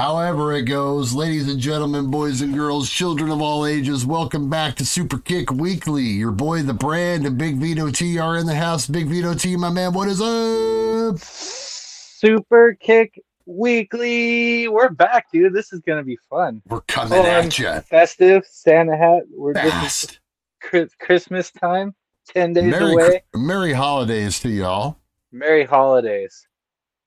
However, it goes, ladies and gentlemen, boys and girls, children of all ages, welcome back to Superkick Weekly. Your boy, the brand, and Big Vito T are in the house. Big Vito T, my man, what is up? Superkick Weekly. We're back, dude. This is gonna be fun. We're coming at you Festive Santa hat. We're this is fast. Chris- Christmas time. Ten days Merry, away. Merry holidays to y'all, Merry holidays.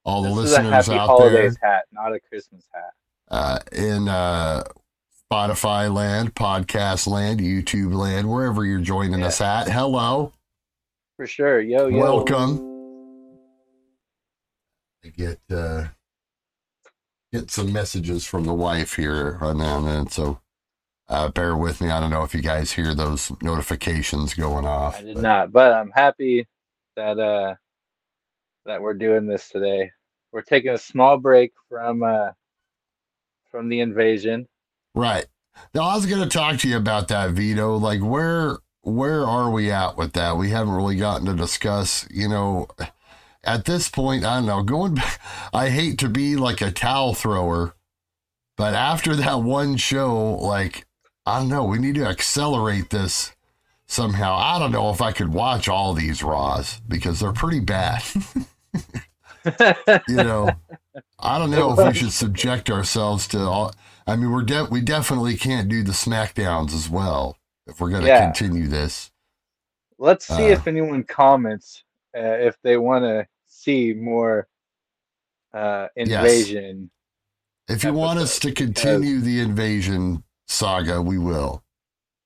All the this is a listeners out there hat, not a Christmas hat. uh, in uh, Spotify land, podcast land, YouTube land, wherever you're joining Yeah. us at. Hello. For sure. Yo, yo. Welcome. I get uh, get some messages from the wife here right now and then, so uh, bear with me. I don't know if you guys hear those notifications going off. I did but- not, but I'm happy that uh that we're doing this today. We're taking a small break from uh from the invasion. Right. Now I was going to talk to you about that, Vito. Like, where where are we at with that? We haven't really gotten to discuss. You know, at this point, I don't know. Going, back, I hate to be like a towel thrower, but after that one show, like, I don't know. We need to accelerate this somehow. I don't know if I could watch all these Raws because they're pretty bad. you know, I don't know if we should subject ourselves to all. I mean, we're de- we definitely can't do the Smackdowns as well if we're going to Yeah. continue this. Let's see Uh, if anyone comments uh, if they want to see more uh, invasion. If you want us to continue the invasion saga, we will,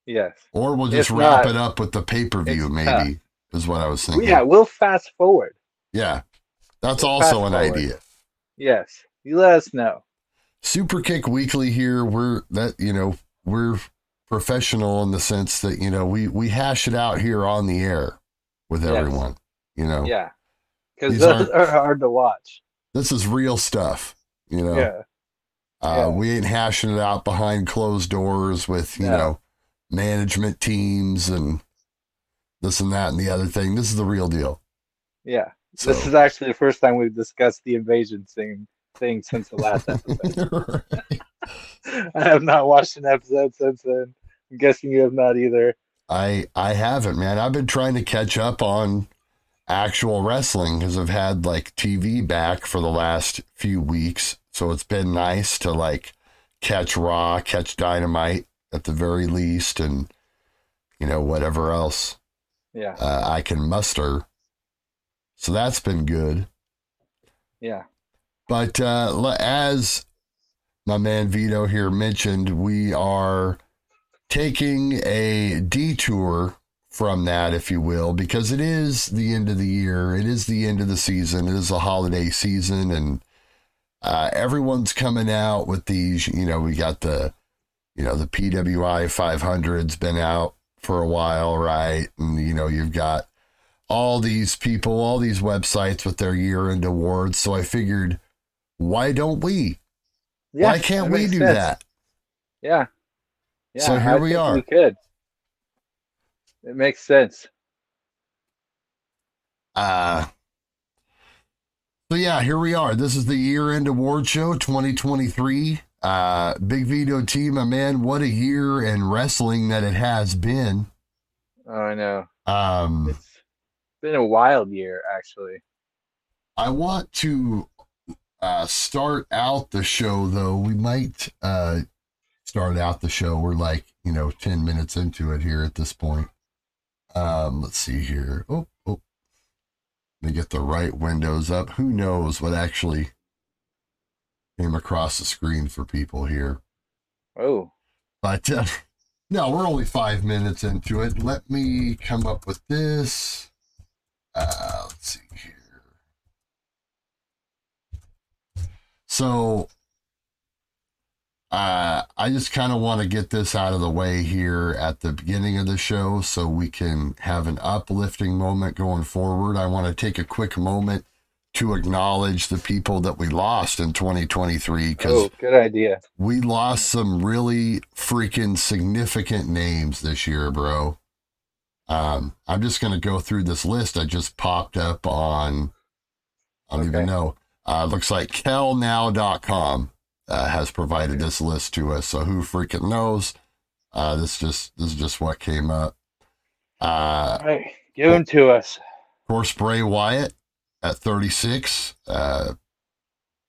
Yes. or we'll just If wrap not, it up with the pay per view. Maybe is what I was thinking. yeah, we'll fast forward. Yeah. That's also an forward. idea. Yes. You let us know. Superkick Weekly here. We're that you know we're professional in the sense that you know we we hash it out here on the air with Yes. everyone. You know, Yeah. Because those are hard to watch. this is real stuff. You know, Yeah. uh, Yeah. we ain't hashing it out behind closed doors with you No. know management teams and this and that and the other thing. This is the real deal. Yeah. So. This is actually the first time we've discussed the invasion thing thing since the last episode. I have not watched an episode since then. I'm guessing you have not either. I I haven't, man. I've been trying to catch up on actual wrestling because I've had like TV back for the last few weeks, so it's been nice to like catch Raw, catch Dynamite at the very least, and you know whatever else Yeah. uh, I can muster. So that's been good. Yeah. But uh, as my man Vito here mentioned, we are taking a detour from that, if you will, because it is the end of the year. It is the end of the season. It is a holiday season, and uh, everyone's coming out with these. You know, we got the, you know, the PWI 500's been out for a while, right? And you know, you've got all these people, all these websites with their year-end awards. So I figured, why don't we? Yeah. why can't we do sense. that? Yeah. Yeah. So here I we are. We could. It makes sense. Uh, so yeah, here we are. This is the year-end award show 2023. Uh, Big Vito team, my man, what a year in wrestling that it has been. Oh, I know. Um, It's been a wild year, actually. I want to uh, start out the show though. We might uh, start out the show. We're like you know ten minutes into it here at this point. Um, let's see here. Oh, oh, let me get the right windows up. Who knows what actually came across the screen for people here? Oh, But uh, no, we're only five minutes into it. Let me come up with this. Uh, let's see here. So, uh, I just kind of want to get this out of the way here at the beginning of the show so we can have an uplifting moment going forward. I want to take a quick moment to acknowledge the people that we lost in 2023 because oh, good idea. we lost some really freaking significant names this year, bro. Um, I'm just gonna go through this list I just popped up on. I don't even know. Uh, looks like kellnow.com. uh, has provided this list to us. So who freaking knows? Uh, this just this is just what came up. Uh, All right, give them to us. of course, Bray Wyatt at 36. Uh,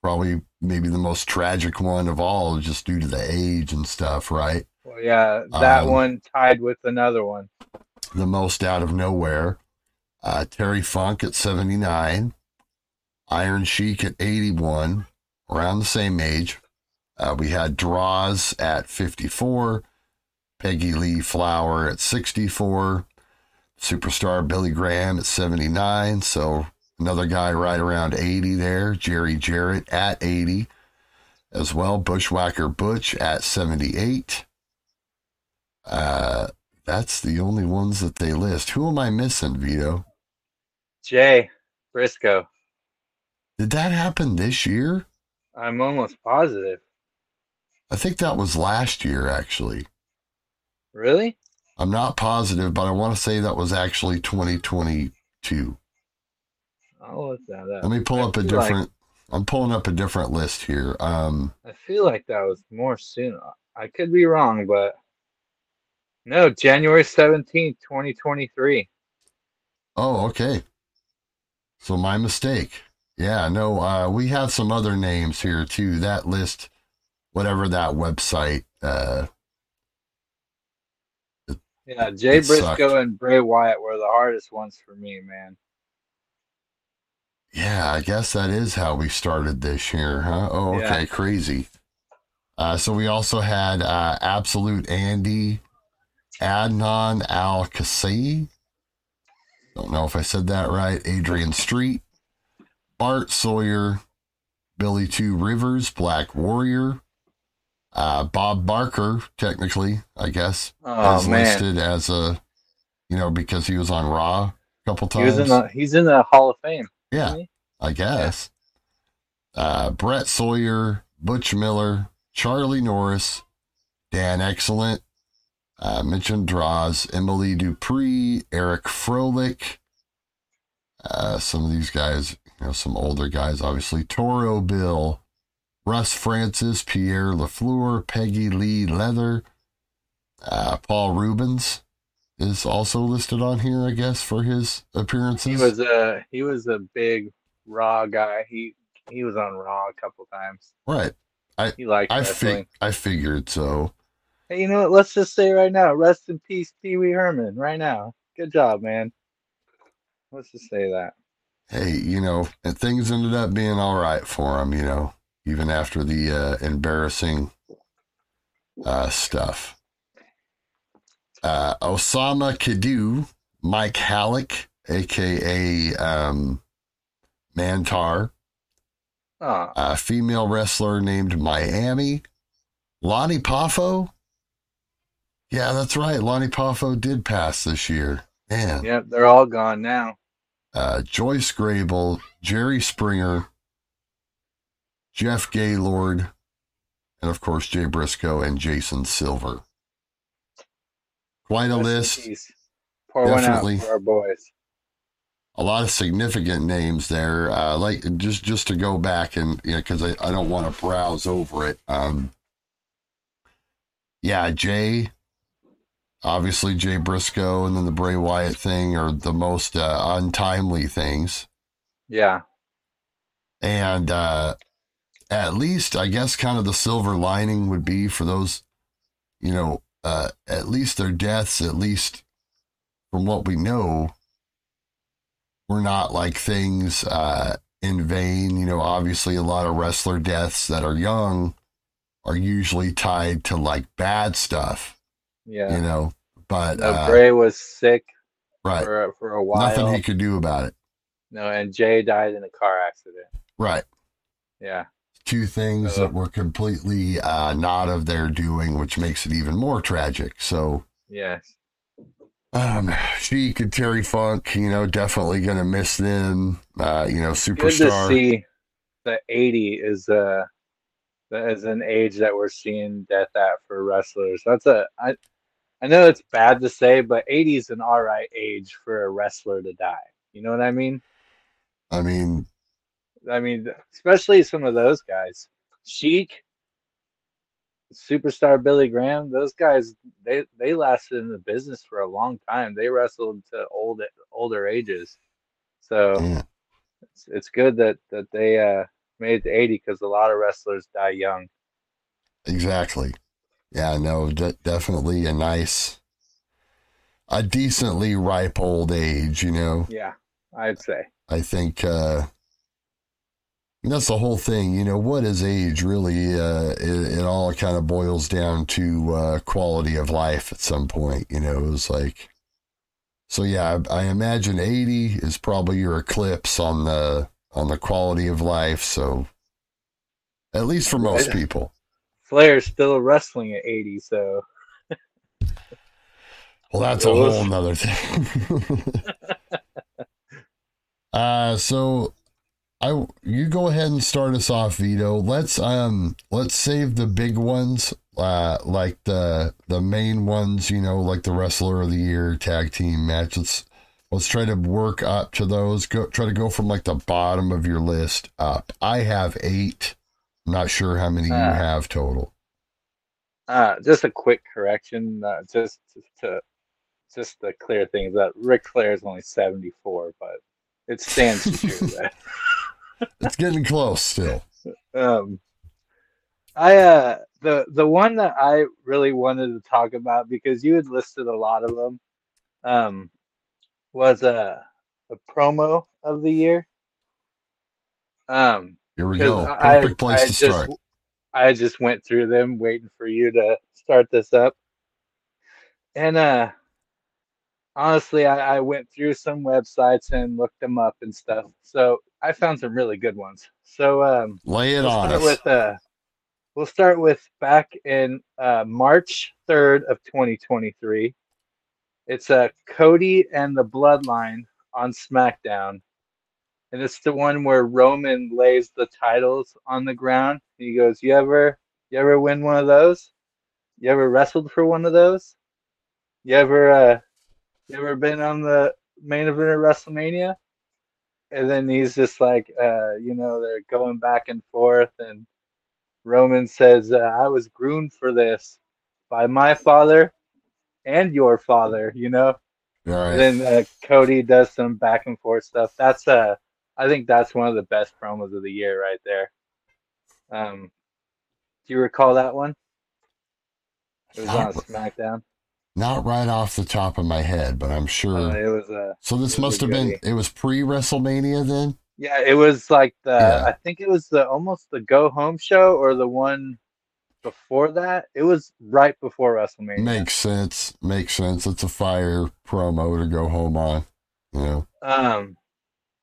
probably maybe the most tragic one of all, just due to the age and stuff, right? Well, yeah, that Um, one tied with another one. The most out of nowhere. Uh, Terry Funk at 79. Iron Sheik at 81, around the same age. Uh, we had Droz at 54. Peggy Lee Flower at 64. Superstar Billy Graham at 79. So another guy right around 80 there. Jerry Jarrett at 80 as well. Bushwhacker Butch at 78. Uh, that's the only ones that they list. Who am I missing, Vito? Jay Briscoe. Did that happen this year? I'm almost positive. I think that was last year, actually. Really? I'm not positive, but I want to say that was actually 2022. I'll look that up. Let me pull I up a feel like- different. I'm pulling up a different list here. Um, I feel like that was more soon. I could be wrong, but no, January 17th, 2023. oh, okay. So my mistake. Yeah, no, uh, we have some other names here too. That list, whatever that website, uh, Yeah, Jay Briscoe sucked. and Bray Wyatt were the hardest ones for me, man. Yeah, I guess that is how we started this year, huh? Oh, okay, Yeah. crazy. Uh, so we also had uh, Absolute Andy, Adnan Al Kasai. Don't know if I said that right. Adrian Street, Bart Sawyer, Billy Two Rivers, Black Warrior, uh, Bob Barker, technically, I guess, Oh is man, listed as a, you know, because he was on Raw a couple he times. was in the he's in the Hall of Fame. Yeah. I guess. Uh, Brett Sawyer, Butch Miller, Charlie Norris, Dan Excellent, uh, mentioned Droz, Emily Dupree, Eric Froelich. Uh, some of these guys, you know, some older guys, obviously. Toro Bill, Russ Francis, Pierre LaFleur, Peggy Lee Leather, uh, Paul Reubens is also listed on here, I guess, for his appearances. He was a he was a big Raw guy. He he was on Raw a couple times. right. He liked I fig- I figured so. Hey, you know what? Let's just say right now, rest in peace, Pee Wee Herman. Right now, good job, man. Let's just say that. Hey, you know, and things ended up being all right for him. You know, even after the uh, embarrassing uh, stuff. Uh, Osama Kadu, Mike Halac, aka um, Mantaur, Oh, a female wrestler named Miami, Lonnie Poffo. Yeah, that's right. Lonnie Poffo did pass this year. Man. yep, they're all gone now. uh, Joyce Grable, Jerry Springer, Jeff Gaylord, and of course Jay Briscoe and Jason Silver. Quite a Rest list. Pour Definitely. one out for our boys. A lot of significant names there. Uh, like just just to go back and yeah, because I, I don't want to browse over it. Um, yeah, Jay. Obviously, Jay Briscoe and then the Bray Wyatt thing are the most uh, untimely things. Yeah, And uh, at least, I guess, kind of the silver lining would be for those, you know, uh, at least their deaths, at least from what we know, were not like things uh, in vain. You know, obviously, a lot of wrestler deaths that are young are usually tied to like bad stuff, yeah. you know, but no, uh, Bray was sick right. for for a while. Nothing he could do about it. No, and Jay died in a car accident. Right. Yeah, two things Uh, that were completely uh, not of their doing, which makes it even more tragic. So, yes. um, Sheik and Terry Funk, you know, definitely going to miss them. Uh, you know, superstar. Good to see that 80 is uh that is an age that we're seeing death at for wrestlers. That's a I I know it's bad to say, but 80 is an all right age for a wrestler to die. You know what I mean? I mean, I mean, especially some of those guys. Sheik, superstar Billy Graham, those guys they they lasted in the business for a long time. They wrestled to old older ages, so Yeah. it's, it's good that that they uh, made it to eighty because a lot of wrestlers die young. Exactly. Yeah, no, de- definitely a nice, a decently ripe old age, you know. Yeah, I'd say. I think uh, that's the whole thing. You know, what is age really? Uh, it, it all kind of boils down to uh, quality of life at some point. You know, it was like, so yeah, I, I imagine 80 is probably your eclipse on the on the quality of life. So, at least for most people. Flair's still wrestling at eighty, so Well, that's a whole nother thing. uh, so I you go ahead and start us off, Vito. Let's um let's save the big ones, uh, like the the main ones. You know, like the wrestler of the year tag team match. Let's let's try to work up to those. Go try to go from like the bottom of your list up. I have eight. I'm not sure how many you Ah. have total. uh, just a quick correction, uh, just to just to clear things up. Ric Flair is only seventy four, but it stands true. that It's getting close still. um i uh the the one that i really wanted to talk about because you had listed a lot of them um was uh, a promo of the year um Here we go. I- Perfect place I to just, start. i just went through them waiting for you to start this up and uh honestly I, I went through some websites and looked them up and stuff so i found some really good ones so um Lay it we'll on start us. with uh we'll start with back in uh march 3rd of 2023 it's uh cody and the bloodline on smackdown and it's the one where roman lays the titles on the ground. He goes you ever you ever win one of those? You ever wrestled for one of those? You ever uh you ever been on the main event of wrestlemania? And then he's just like uh you know they're going back and forth and roman says uh, i was groomed for this by my father and your father you know? Right. and then uh, cody does some back and forth stuff. That's uh i think that's one of the best promos of the year right there um do you recall that one it was on Not- smackdown Not right off the top of my head, but I'm sure. uh, it was uh so this must a have been. It was pre WrestleMania then. Yeah, it was like the Yeah. I think it was the almost the go home show or the one before that. It was right before WrestleMania. Makes sense. Makes sense. It's a fire promo to go home on. You know. Um,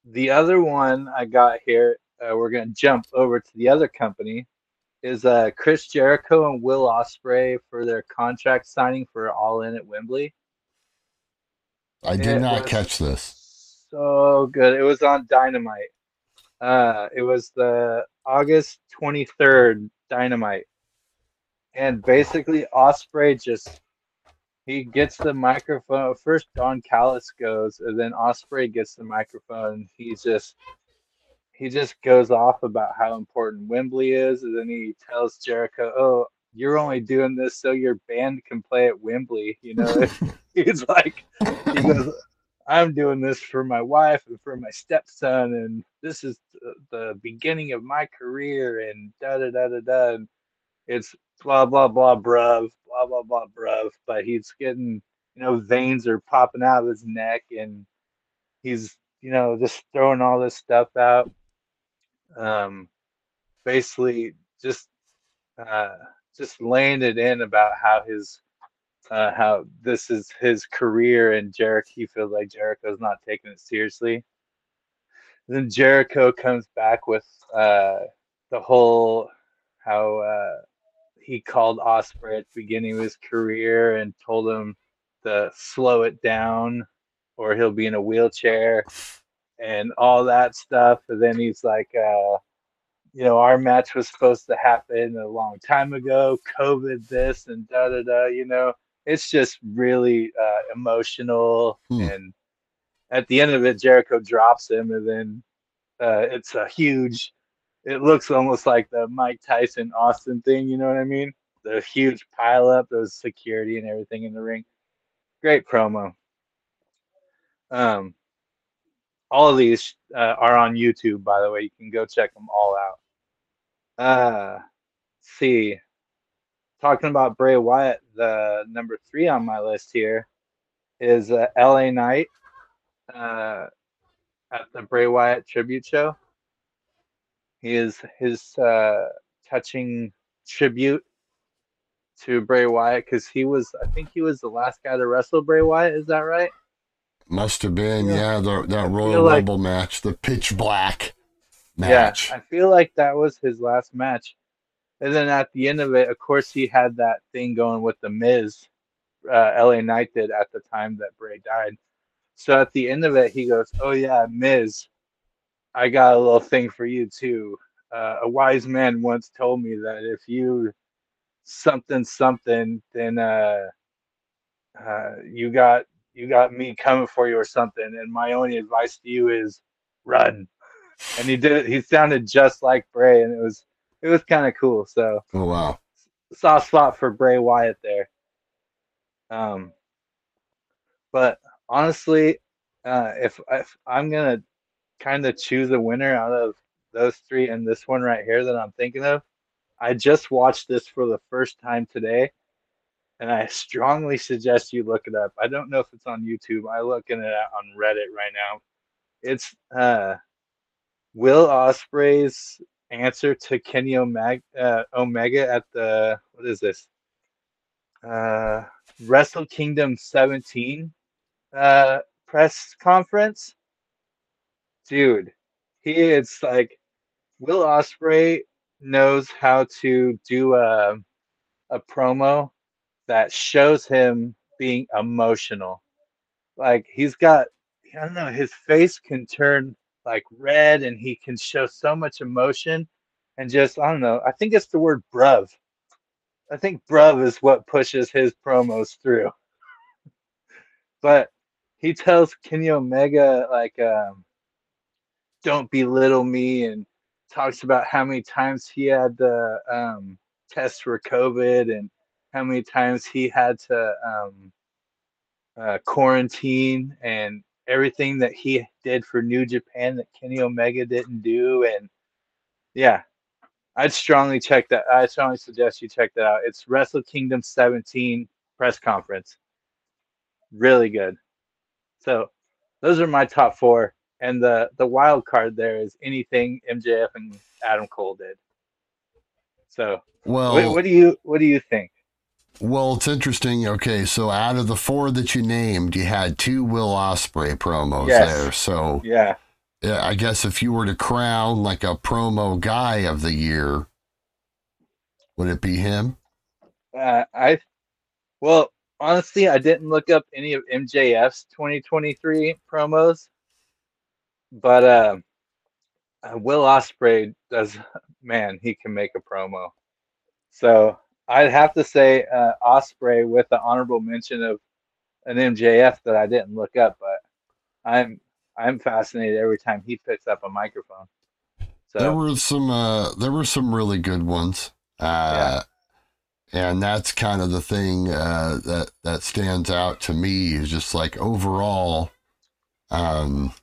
the other one I got here, uh, we're gonna jump over to the other company, is uh Chris Jericho and Will Ospreay for their contract signing for All In at Wembley. I did It not catch this. So good. It was on Dynamite. Uh, it was the August 23rd Dynamite. And basically, Ospreay just he gets the microphone. First, Don Callis goes, and then Ospreay gets the microphone. He just he just goes off about how important Wembley is, and then he tells Jericho, "Oh, you're only doing this so your band can play at Wembley." You know, he's like, he goes, I'm doing this for my wife and for my stepson, and this is the, the beginning of my career, and da da da da da. And it's blah blah blah, bruv, blah blah blah, bruv. But he's getting, you know, veins are popping out of his neck, and he's, you know, just throwing all this stuff out. Um, basically, just, uh, just it in about how his uh, how this is his career and Jericho he feels like Jericho's not taking it seriously. Then Jericho comes back with uh, the whole how uh, he called Ospreay at the beginning of his career and told him to slow it down or he'll be in a wheelchair and all that stuff. And then he's like, uh, you know, our match was supposed to happen a long time ago. COVID, this and da da da. You know, it's just really uh, emotional. Hmm. And at the end of it, Jericho drops him, and then uh, it's a huge. It looks almost like the Mike Tyson Austin thing. You know what I mean? the huge pile up, those security and everything in the ring. Great promo. Um, all of these uh, are on YouTube, by the way. You can go check them all out. Uh, see, talking about Bray Wyatt, the number three on my list here is uh, LA Knight uh, at the Bray Wyatt tribute show. He is his uh, touching tribute to Bray Wyatt because he was, I think he was the last guy to wrestle Bray Wyatt. Is that right? Must have been, yeah, yeah the, that Royal like, Rumble match, the pitch black match. Yeah, I feel like that was his last match. And then at the end of it, of course, he had that thing going with the Miz. Uh, LA Knight did at the time that Bray died. So at the end of it, he goes, "Oh yeah, Miz, I got a little thing for you too. Uh, a wise man once told me that if you something something, then uh, uh, you got you got me coming for you or something. And my only advice to you is run." And he did it. He sounded just like Bray, and it was it was kind of cool. So, oh wow, soft spot for Bray Wyatt there. Um, but honestly, uh, if if I'm gonna kind of choose a winner out of those three and this one right here that I'm thinking of, I just watched this for the first time today, and I strongly suggest you look it up. I don't know if it's on YouTube. I'm looking it on Reddit right now. It's uh, Will Ospreay's answer to Kenny Omega, uh, Omega at the what is this? Uh, Wrestle Kingdom 17 uh, press conference. Dude, he is like Will Ospreay knows how to do a a promo that shows him being emotional. Like he's got I don't know, his face can turn like red and he can show so much emotion and just I don't know. I think it's the word bruv. I think bruv is what pushes his promos through. but he tells Kenny Omega like um, don't belittle me and talks about how many times he had the um, test for COVID and how many times he had to um, uh, quarantine and everything that he did for New Japan that Kenny Omega didn't do. And yeah, I'd strongly check that. I strongly suggest you check that out. It's Wrestle Kingdom 17 press conference. Really good. So those are my top four. And the the wild card there is anything MJF and Adam Cole did. So well, what, what do you what do you think? Well, it's interesting. Okay, so out of the four that you named, you had two Will Ospreay promos yes. there. So yeah, yeah, I guess if you were to crown like a promo guy of the year, would it be him? Uh, I well, honestly, I didn't look up any of MJF's 2023 promos, but uh, uh, Will Ospreay does. Man, he can make a promo. So I'd have to say uh, Ospreay with the honorable mention of an MJF that I didn't look up, but I'm I'm fascinated every time he picks up a microphone. So there were some uh, there were some really good ones. Uh, yeah. and that's kind of the thing uh, that that stands out to me is just like overall um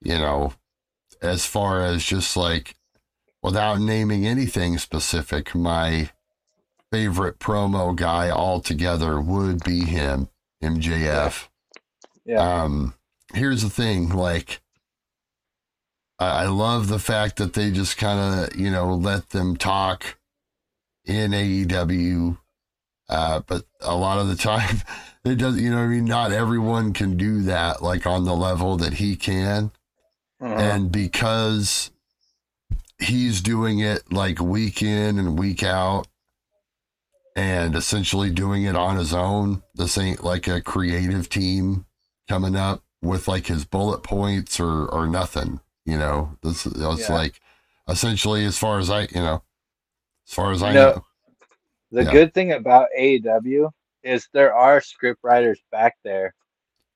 you know as far as just like without naming anything specific, my favorite promo guy altogether would be him, MJF. Yeah. Um, here's the thing, like, I, I love the fact that they just kind of, you know, let them talk in AEW. Uh, but a lot of the time, it does, you know, I mean, not everyone can do that, like on the level that he can. Uh-huh. And because he's doing it like week in and week out and essentially doing it on his own. This ain't like a creative team coming up with like his bullet points or, or nothing, you know, this it's yeah. like essentially as far as I, you know, as far as I know, know the yeah. good thing about AEW is there are script writers back there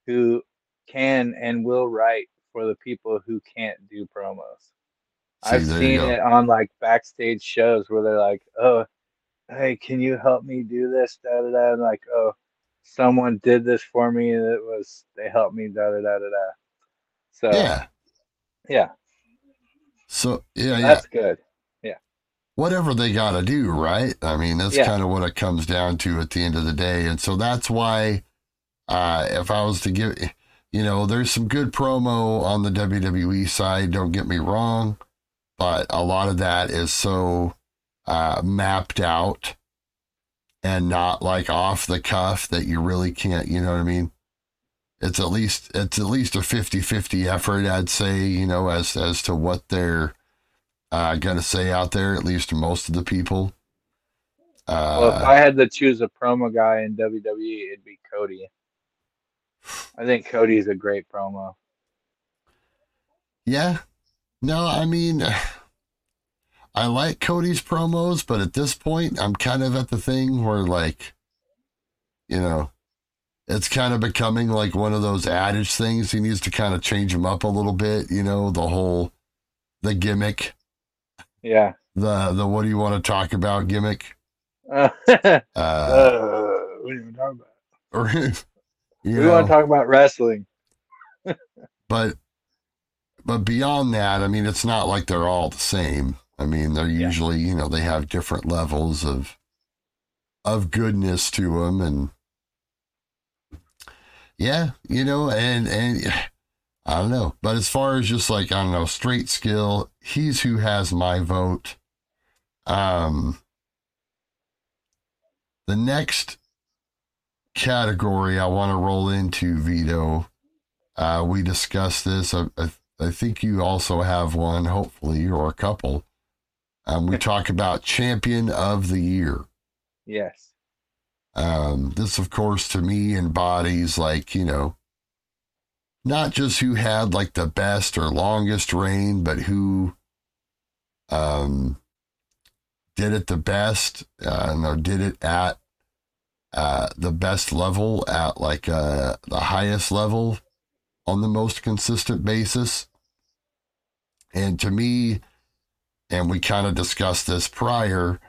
who can and will write for the people who can't do promos. See, I've seen it on like backstage shows where they're like, "Oh, hey, can you help me do this? Da da da. And like, oh, someone did this for me. And it was they helped me. Da da da da da. So Yeah. yeah, So yeah, yeah. that's good. Yeah. Whatever they got to do, right? I mean, that's Yeah. kind of what it comes down to at the end of the day. And so that's why, uh, if I was to give, you know, there's some good promo on the WWE side, don't get me wrong, but a lot of that is so uh, mapped out and not like off the cuff that you really can't, you know what I mean? It's at least it's at least a 50-50 effort, I'd say, you know, as as to what they're uh, going to say out there, at least to most of the people. Uh, well, if I had to choose a promo guy in WWE, it'd be Cody. I think Cody's a great promo. yeah. No, I mean, I like Cody's promos, but at this point, I'm kind of at the thing where, like, you know, it's kind of becoming like one of those adage things. He needs to kind of change him up a little bit, you know, the whole, the gimmick, Yeah. the, the what do you want to talk about gimmick. Uh, Uh, what are you talking about? you We know, want to talk about wrestling. but but beyond that, I mean, it's not like they're all the same. I mean, they're Yeah. usually, you know, they have different levels of of goodness to them, and yeah, you know, and and I don't know, but as far as just like I don't know, straight skill, he's who has my vote. Um, the next category I want to roll into, Vito. Uh, we discussed this. I, I, I think you also have one, hopefully, or a couple. Um, we talk about champion of the year. Yes. Um, this, of course, to me embodies like, you know, not just who had like the best or longest reign, but who um, did it the best, uh, no, did it at uh, the best level, at like uh, the highest level on the most consistent basis. And to me, and we kind of discussed this prior,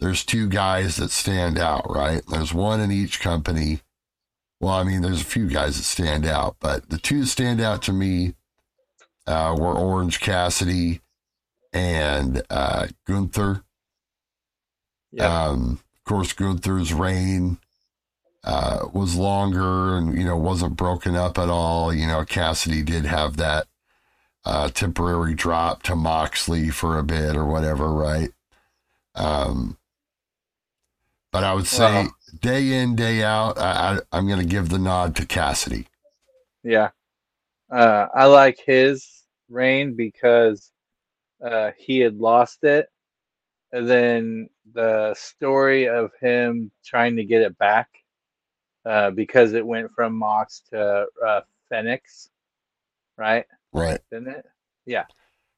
there's two guys that stand out, right? There's one in each company. Well, I mean, there's a few guys that stand out, but the two that stand out to me uh, were Orange Cassidy and uh, Gunther. Yeah. Um, course, Gunther's reign uh, was longer and, you know, wasn't broken up at all. You know, Cassidy did have that uh, temporary drop to Moxley for a bit or whatever, right? Um, but I would say day in, day out, I, I, I'm going to give the nod to Cassidy. Yeah. Uh, I like his reign because uh, he had lost it. And then the story of him trying to get it back uh, because it went from Mox to uh, Phoenix, right? Right. Didn't it? Yeah.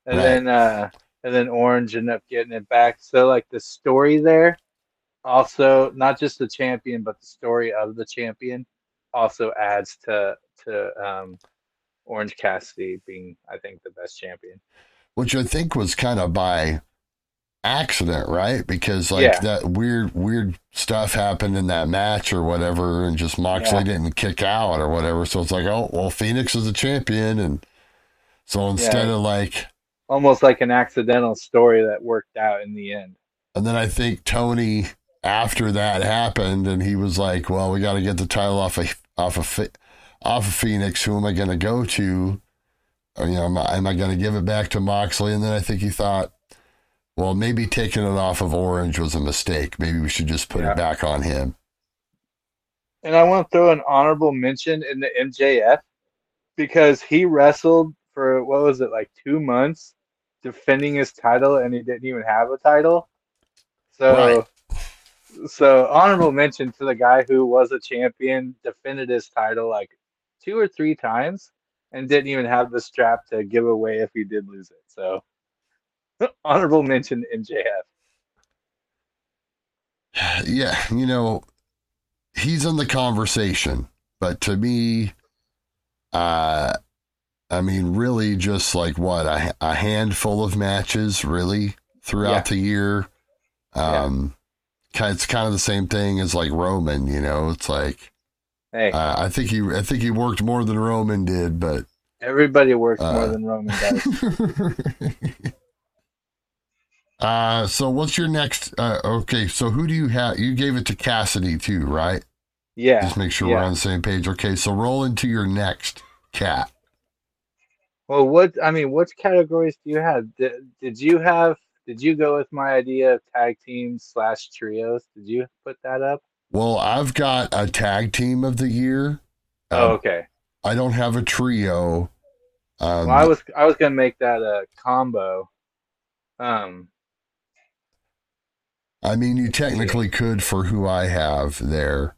And Right. then uh, and then Orange ended up getting it back. So like the story there, also not just the champion, but the story of the champion also adds to to um, Orange Cassidy being, I think, the best champion. which I think was kind of by accident, right? Because like Yeah. that weird, weird stuff happened in that match or whatever, and just Moxley Yeah. didn't kick out or whatever. So it's like, oh, well, Phoenix is a champion, and so instead Yeah. of like, Almost like an accidental story that worked out in the end. and then I think Tony after that happened, and he was like, well, we got to get the title off of off of off of Phoenix. Who am I going to go to? Or, you know, am I, am I going to give it back to Moxley? And then I think he thought, well, maybe taking it off of Orange was a mistake. Maybe we should just put Yeah. it back on him. And I want to throw an honorable mention in the MJF because he wrestled for what was it like two months defending his title and he didn't even have a title. So so honorable mention to the guy who was a champion, defended his title like two or three times and didn't even have the strap to give away if he did lose it. So honorable mention MJF. Yeah, you know, he's in the conversation, but to me, uh, I mean, really, just like what a, a handful of matches, really throughout Yeah. the year. Um, it's kind of the same thing as like Roman. You know, it's like Hey, uh, I think he I think he worked more than Roman did, but everybody works uh, more than Roman does. uh, so what's your next? Uh, okay, so who do you have? You gave it to Cassidy too, right? Yeah. Just make sure yeah. we're on the same page. Okay, so roll into your next cat. Well, what I mean, which categories do you have? Did, did you have? Did you go with my idea of tag teams slash trios? Did you put that up? Well, I've got a tag team of the year. oh, Um, okay. I don't have a trio. Um, Well, I was I was gonna make that a combo. Um, I mean, you technically could for who I have there,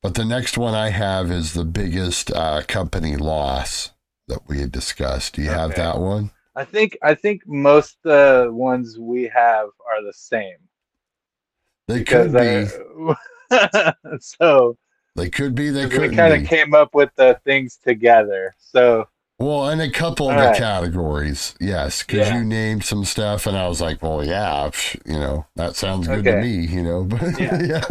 but the next one I have is the biggest uh, company loss that we had discussed. Do you have that one? I think I think most uh, ones we have are the same They could be. I, so They could be. They we could kind of came up with the things together. So Well, and a couple of All the right. categories, yes, because Yeah. you named some stuff, and I was like, well, yeah, psh, you know, that sounds good to me, you know, but Yeah. yeah.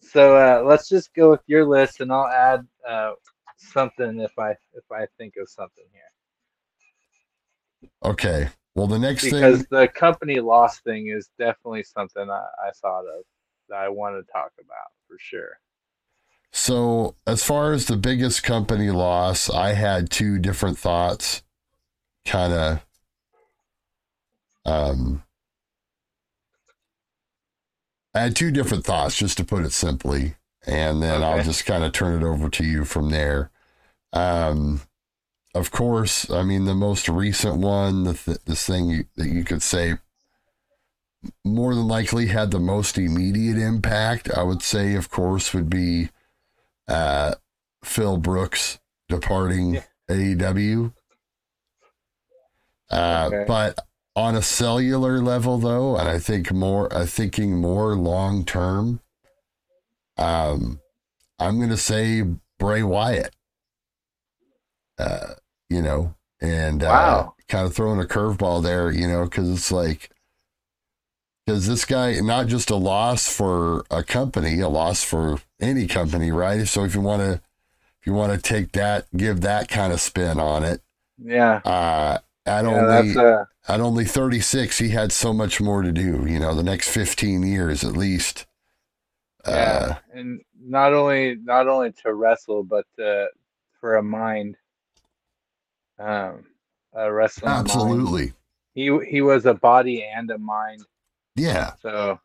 so uh, let's just go with your list, and I'll add uh, something if I if I think of something here. Okay. Well, the next because thing, the company loss thing is definitely something I, I thought of that I want to talk about for sure. So as far as the biggest company loss, I had two different thoughts, kind of. Um, I had two different thoughts, just to put it simply, and then I'll just kind of turn it over to you from there. Um, of course, I mean the most recent one, the th- this thing you, that you could say more than likely had the most immediate impact. I would say, of course, would be uh, Phil Brooks departing Yeah. AEW. Uh, Okay. But on a cellular level, though, and I think more, I'm thinking more long term. Um, I'm going to say Bray Wyatt. Uh, you know, and uh, Wow. kind of throwing a curveball there, you know, because it's like, because this guy not just a loss for a company, a loss for any company, right? So if you want to, if you want to take that, give that kind of spin on it, Yeah, uh, at yeah only uh, at only 36, he had so much more to do. You know, the next 15 years at least. Uh, yeah, and not only not only to wrestle, but uh, for a mind, um, a wrestling mind. absolutely. He he was a body and a mind. Yeah. So,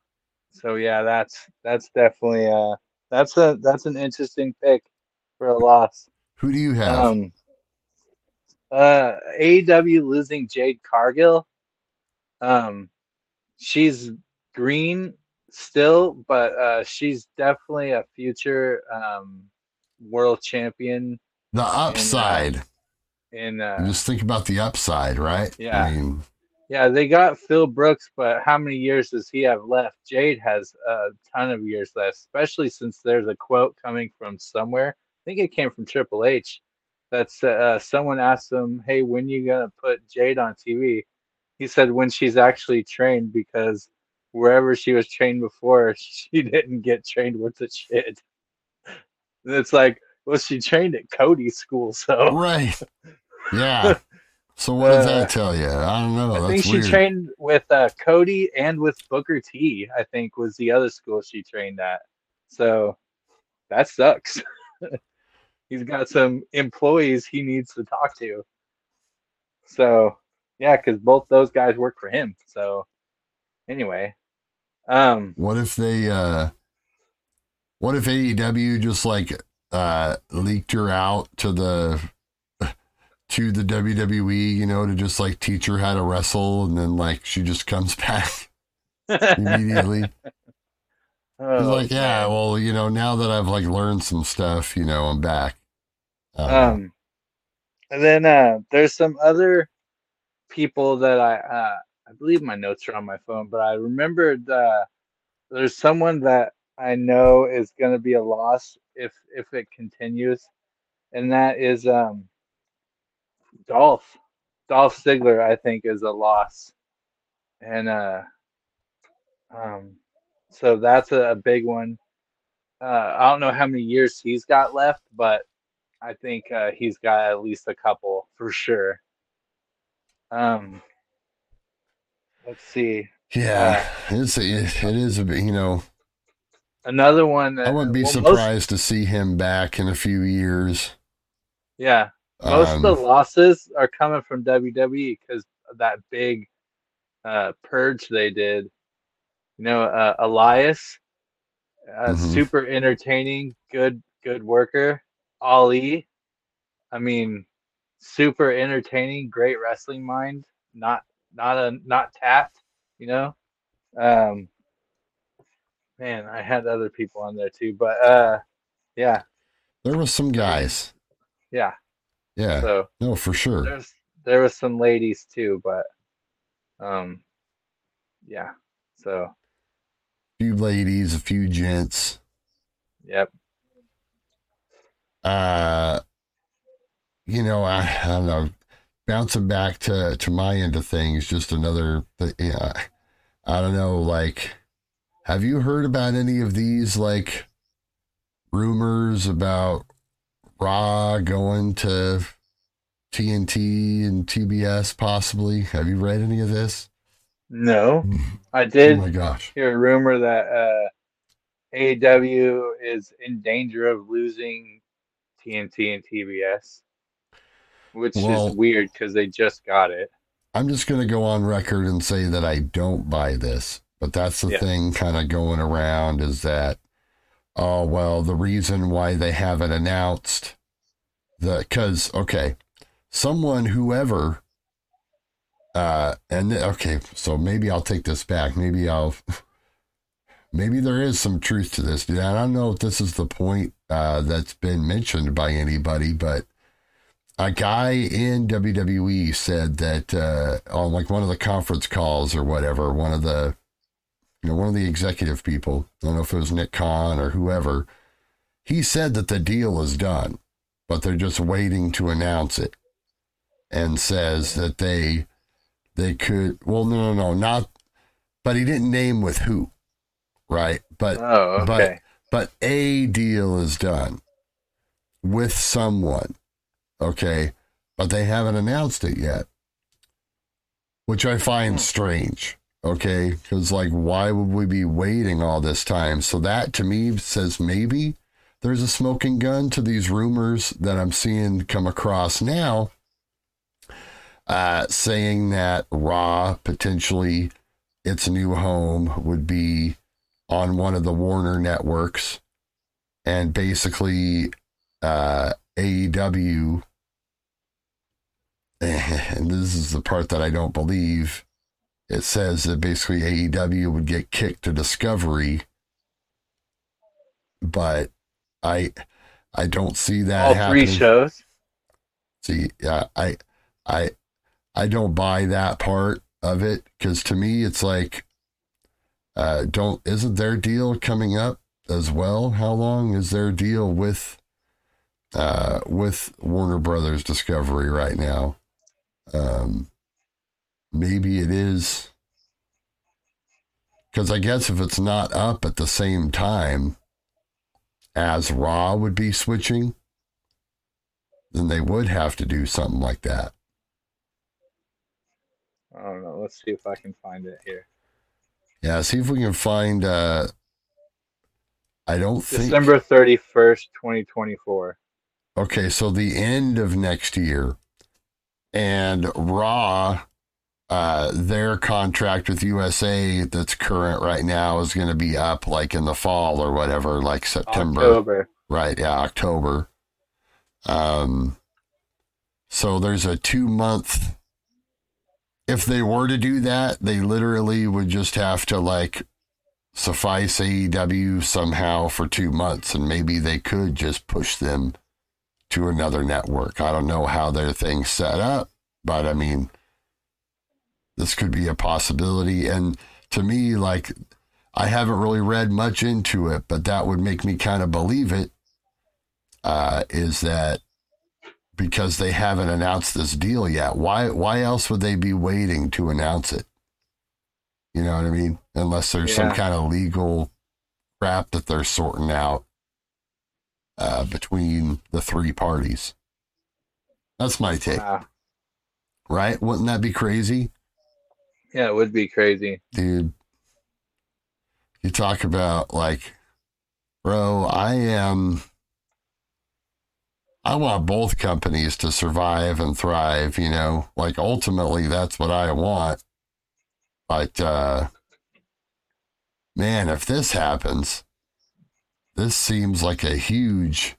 so yeah, that's that's definitely uh that's a that's an interesting pick for a loss. Who do you have? Um, uh, AEW losing Jade Cargill. Um, she's green still, but uh, she's definitely a future um world champion. the upside. In You uh, just think about the upside, right? Yeah. I mean, yeah, they got Phil Brooks, but how many years does he have left? Jade has a ton of years left, especially since there's a quote coming from somewhere. I think it came from Triple H. That's uh, someone asked him, "Hey, when you gonna put Jade on TV?" He said, "When she's actually trained, because wherever she was trained before, she didn't get trained with the shit." And it's like, well, she trained at Cody's school, so right. Yeah. So what does Uh, that tell you? I don't know. I That's think she weird. trained with uh, Cody and with Booker T. I think was the other school she trained at. So that sucks. He's got some employees he needs to talk to. So yeah, because both those guys work for him. So anyway, um, What if they uh what if AEW just like uh leaked her out to the to the WWE, you know, to just like teach her how to wrestle and then like she just comes back immediately. oh, She's like, yeah, well, you know, now that I've like learned some stuff, you know, I'm back. Um, Um, and then uh, there's some other people that I uh, I believe my notes are on my phone, but I remembered uh, there's someone that I know is going to be a loss if if it continues, and that is um, Dolph. Dolph Ziggler, I think, is a loss, and uh, Um, so that's a, a big one. Uh, I don't know how many years he's got left, but I think uh, he's got at least a couple for sure. Um, let's see. Yeah, it's a, it is a you know. Another one. That, I wouldn't be well, surprised to see him back in a few years. yeah, most Um, of the losses are coming from WWE because of that big uh, purge they did. You know, uh, Elias, uh, Mhm. super entertaining, good good worker. Ali, I mean, super entertaining, great wrestling mind. Not not a not tapped. You know, um, man, I had other people on there too, but uh, yeah, there was some guys. yeah. Yeah, So no, for sure. there's there was some ladies too, but um, yeah. So A few ladies, a few gents. yep. Uh, you know, I, I don't know. Bouncing back to to my end of things, just another. Yeah, I don't know. Like, have you heard about any of these like rumors about Raw going to TNT and TBS possibly? Have you read any of this? No, I did. Oh my gosh! hear a rumor that uh, AEW is in danger of losing TNT and TBS, which Well- is weird because they just got it. I'm just going to go on record and say that I don't buy this. But that's the Yeah. thing kind of going around is that, oh, well, the reason why they haven't announced the, because, okay, someone, whoever, uh, and okay, so maybe I'll take this back. Maybe I'll, maybe there is some truth to this. I don't know if this is the point uh, that's been mentioned by anybody, but a guy in WWE said that uh, on like one of the conference calls or whatever, one of the you know one of the executive people, I don't know if it was Nick Khan or whoever, he said that the deal is done, but they're just waiting to announce it, and says that they they could well no no no not, but he didn't name with who, right? But Oh, but- okay. but a deal is done with someone, okay, but they haven't announced it yet, which I find Hmm. strange, okay, because like, why would we be waiting all this time? So that to me says maybe there's a smoking gun to these rumors that I'm seeing come across now, uh, saying that Raw potentially its new home would be on one of the Warner networks, and basically uh, AEW. And this is the part that I don't believe. It says that basically AEW would get kicked to Discovery, but I I don't see that All happening. three shows. See, yeah, I, I, I don't buy that part of it because to me it's like, uh, don't isn't their deal coming up as well? How long is their deal with, uh, with Warner Brothers Discovery right now? Um, maybe it is because I guess if it's not up at the same time as Raw would be switching then they would have to do something like that. I don't know. Let's see if I can find it here. Yeah, see if we can find. uh I don't think. December thirty first, twenty twenty four. Okay, so the end of next year, and Raw, uh, their contract with USA that's current right now is going to be up like in the fall or whatever, like September. October. Right, yeah, October. Um, so there's a two month. If they were to do that, they literally would just have to like suffice AEW somehow for two months, and maybe they could just push them to another network. I don't know how their thing's set up, but I mean, this could be a possibility. And to me, like, I haven't really read much into it, but that would make me kind of believe it uh, is that because they haven't announced this deal yet. Why why else would they be waiting to announce it? You know what I mean? unless there's some kind of legal crap that they're sorting out uh, between the three parties. That's my take, Wow. right? Wouldn't that be crazy? Yeah, it would be crazy. dude. You talk about like, bro, I am. I want both companies to survive and thrive, you know, like ultimately that's what I want. But, uh, man, if this happens, this seems like a huge,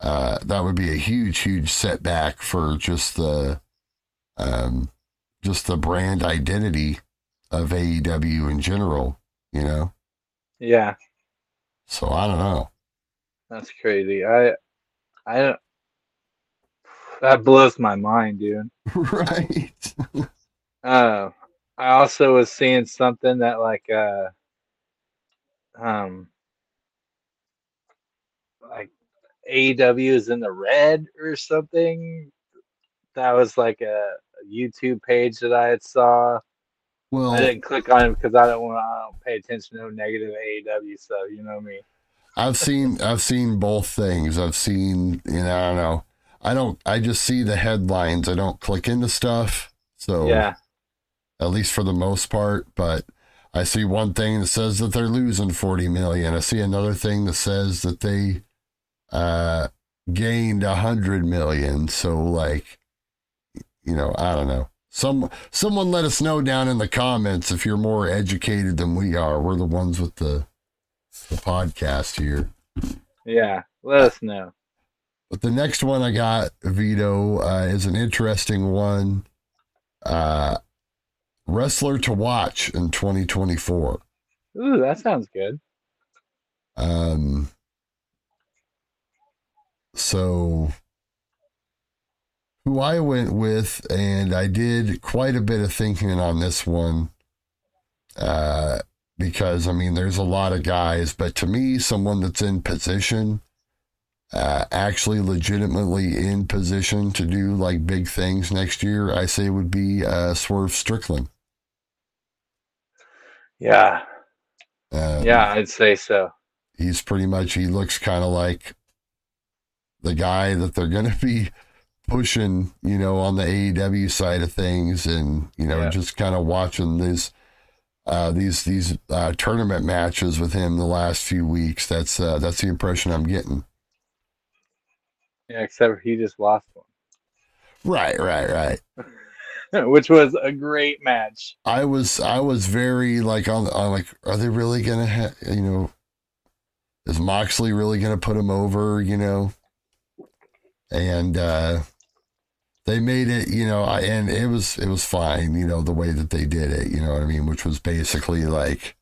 uh, that would be a huge, huge setback for just the, um, just the brand identity of AEW in general, you know? Yeah, So I don't know. that's crazy. I, I don't. That blows my mind, dude. right. Uh, I also was seeing something that like uh, um, like AEW is in the red or something. That was like a, a YouTube page that I had saw. Well, I didn't click on it because I don't want. I don't pay attention to no negative AEW stuff. You know me. I've seen I've seen both things. I've seen, you know, I don't know. I don't I just see the headlines. I don't click into stuff. So Yeah, at least for the most part, but I see one thing that says that they're losing 40 million. I see another thing that says that they uh gained 100 million. So like you know, I don't know. Some someone let us know down in the comments if you're more educated than we are. We're the ones with the the podcast here. yeah. Let us know. But the next one I got, Vito, uh, is an interesting one. Uh, wrestler to watch in 2024. Ooh, that sounds good. Um, so, who I went with, and I did quite a bit of thinking on this one, uh, because I mean, there's a lot of guys, but to me, someone that's in position, uh, actually legitimately in position to do like big things next year, I say would be uh, Swerve Strickland. Yeah, Um, yeah. I'd say so. he's pretty much he looks kind of like the guy that they're going to be pushing you know on the AEW side of things and you know Yeah. just kind of watching this uh these these uh tournament matches with him the last few weeks that's uh that's the impression I'm getting Yeah, except he just lost one. right right right which was a great match. I was I was very like on on like are they really going to ha- you know is Moxley really going to put him over you know and uh they made it, you know, and it was it was fine, you know, the way that they did it, you know what I mean, which was basically like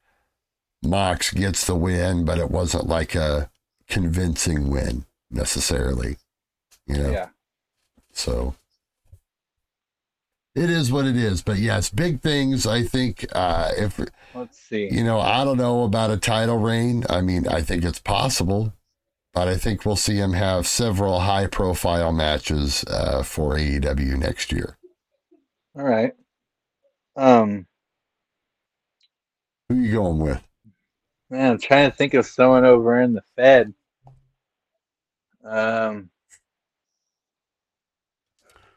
Mox gets the win, but it wasn't like a convincing win necessarily, you know. Yeah. So it is what it is, but yes, big things. I think uh, if Let's see. you know, I don't know about a title reign. I mean, I think it's possible, but I think we'll see him have several high profile matches uh, for AEW next year. All right. Um, Who you going with? man, I'm trying to think of someone over in the Fed. Um,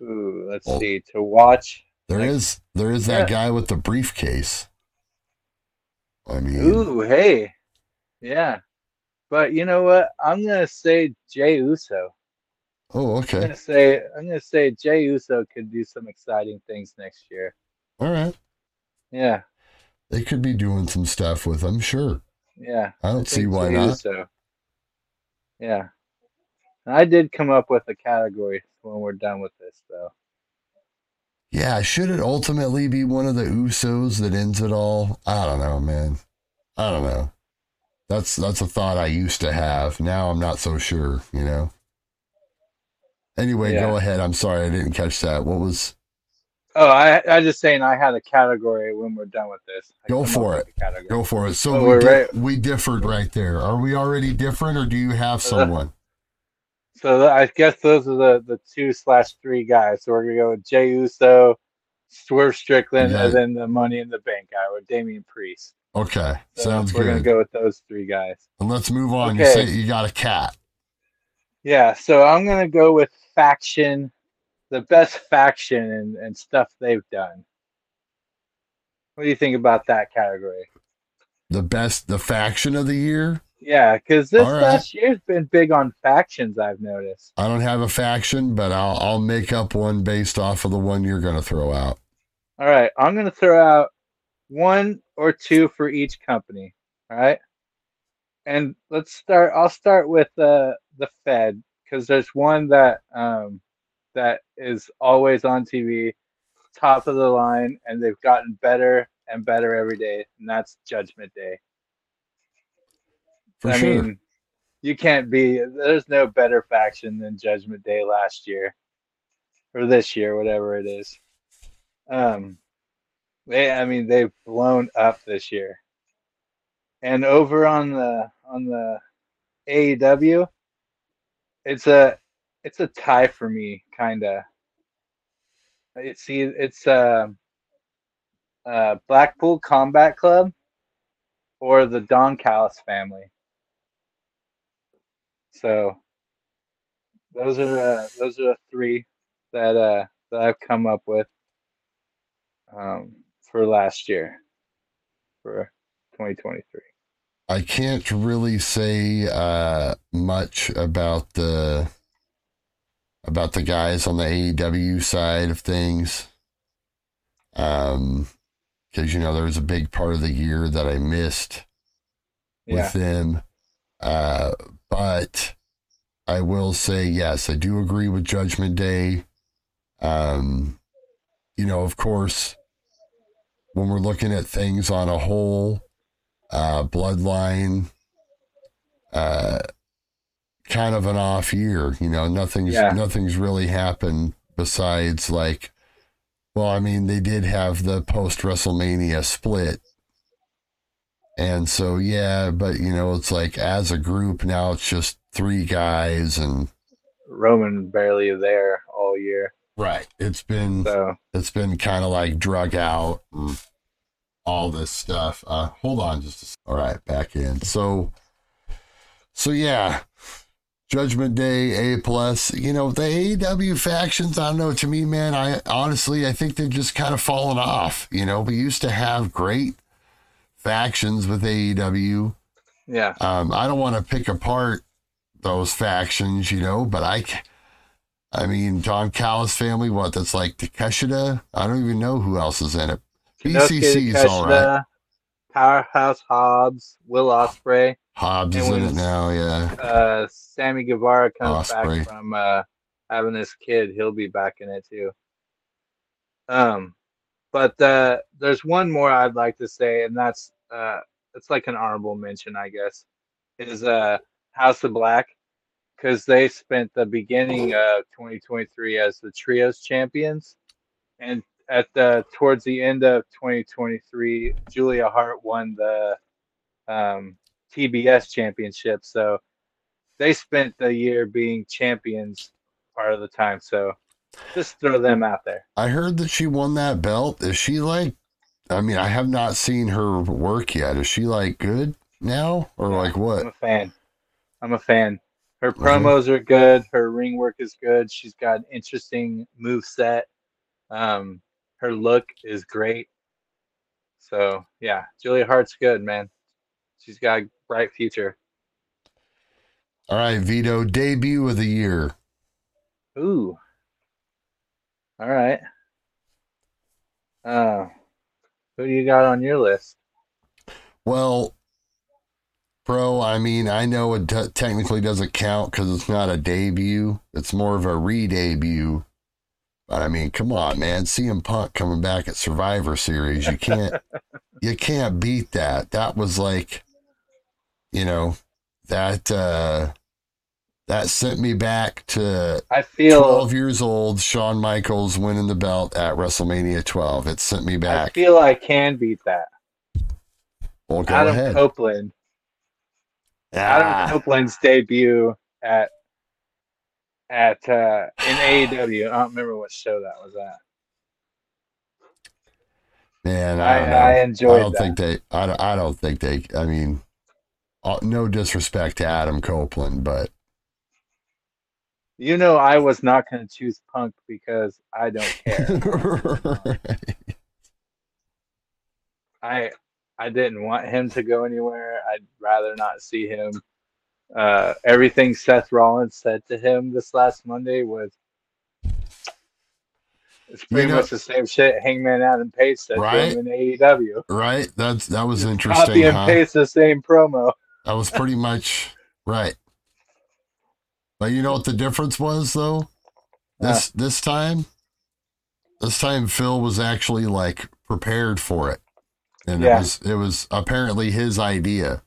ooh, let's Well- see. To watch. There Like- is there is that Yeah. guy with the briefcase. I mean, Ooh, hey, yeah. But you know what? I'm gonna say Jay Uso. oh, okay. I'm gonna say I'm gonna say Jay Uso could do some exciting things next year. all right. Yeah, They could be doing some stuff with him, sure. yeah. I don't I see why Jay not. Uso. Yeah. I did come up with a category when we're done with this, though. Yeah, should it ultimately be one of the Usos that ends it all? I don't know, man. I don't know. That's that's a thought I used to have. Now I'm not so sure, you know. Anyway, Yeah. go ahead. I'm sorry I didn't catch that. What was Oh, I I just saying I had a category when we're done with this. I Go for up with a category. go for it. So we di- right. we differed right there. Are we already different or do you have uh, someone? So I guess those are the the two slash three guys. So we're gonna go with Jay Uso, Swerve Strickland, Yeah. and then the Money in the Bank guy with Damian Priest. Okay, So sounds we're gonna go with those three guys. And let's move on. You say you got a cat. Yeah, so I'm gonna go with faction, the best faction and, and stuff they've done. What do you think about that category? The best, the faction of the year. Yeah, because this right. last year's been big on factions. I've noticed. I don't have a faction, but I'll I'll make up one based off of the one you're going to throw out. All right, I'm gonna throw out one or two for each company. All right, and let's start. I'll start with uh, the Fed because there's one that um, that is always on TV, top of the line, and they've gotten better and better every day, and that's Judgment Day. For I sure. mean, you can't be. There's no better faction than Judgment Day last year, or this year, whatever it is. Um, they. I mean, they've blown up this year. And over on the on the AEW, it's a it's a tie for me, kind of. It see, it's uh, uh, Blackpool Combat Club or the Don Callis family. So those are those are the three that uh that I've come up with um for last year for 2023. I can't really say uh, much about the about the guys on the AEW side of things, um, because you know there was a big part of the year that I missed Yeah. with them. Uh, but I will say yes, I do agree with Judgment Day. Um, you know, of course, when we're looking at things on a whole, uh, Bloodline, uh, kind of an off year. You know, nothing's Yeah. nothing's really happened besides like, well, I mean, they did have the post WrestleMania split. And so, yeah, but you know, it's like as a group now, it's just three guys, and Roman barely there all year. Right, it's been So it's been kind of like drug out and all this stuff. Uh, hold on, just all right, back in. So, so yeah, Judgment Day A plus. You know the AEW factions. I don't know. To me, man, I honestly I think they've just kind of fallen off. You know, we used to have great factions with AEW. yeah. Um, I don't want to pick apart those factions, you know, but I, I mean, Don Callis family, what? That's like Takeshita. I don't even know who else is in it. BCC is all right. Powerhouse Hobbs, Will Ospreay, Hobbs is in it now, yeah. uh, Sammy Guevara comes Ospreay. back from uh, having this kid. He'll be back in it too. Um, but uh, there's one more I'd like to say, and that's uh, it's like an honorable mention, I guess, is uh, House of Black, because they spent the beginning of 2023 as the trios champions, and at the towards the end of 2023, Julia Hart won the um, TBS championship. So they spent the year being champions part of the time. So just throw them out there. I heard that she won that belt. Is she like, I mean, I have not seen her work yet. Is she like good now or like what? I'm a fan. I'm a fan. Her promos are good. Her ring work is good. She's got an interesting move set. Um, her look is great. So yeah, Julia Hart's good, man. She's got a bright future. All right, Vito, debut of the year. Ooh. All right. Uh, who do you got on your list? Well, bro, I mean, I know it t- technically doesn't count because it's not a debut. It's more of a re-debut. But I mean, come on, man. CM Punk coming back at Survivor Series. You can't, you can't beat that. That was like, you know, that, uh, that sent me back to I feel 12 years old, Shawn Michaels winning the belt at WrestleMania 12. It sent me back. I feel I can beat that. Well, go Adam ahead. Copeland. Ah. Adam Copeland's debut at at uh, in AEW. I don't remember what show that was at. And I, I. I enjoyed I don't that. think they. I don't, I don't think they. I mean, uh, no disrespect to Adam Copeland, but you know, I was not going to choose Punk because I don't care. I I didn't want him to go anywhere. I'd rather not see him. Uh, everything Seth Rollins said to him this last Monday was it's pretty know- much the same shit Hangman Adam Page said Right? to him in AEW. right? That's that was Copy interesting, and huh? paste the same promo. That was pretty much right. But you know what the difference was though? This this time this time Phil was actually like prepared for it. And Yeah. it was it was apparently his idea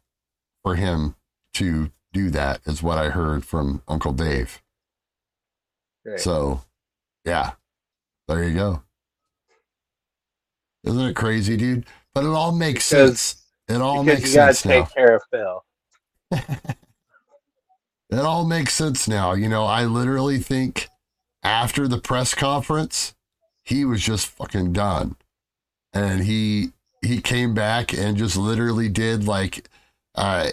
for him to do that is what I heard from Uncle Dave. Great. So yeah. There you go. Isn't it crazy, dude? But it all makes Because- sense. It all makes you gotta sense now. care of Phil. It all makes sense now. You know, I literally think after the press conference, he was just fucking done. And he he came back and just literally did like uh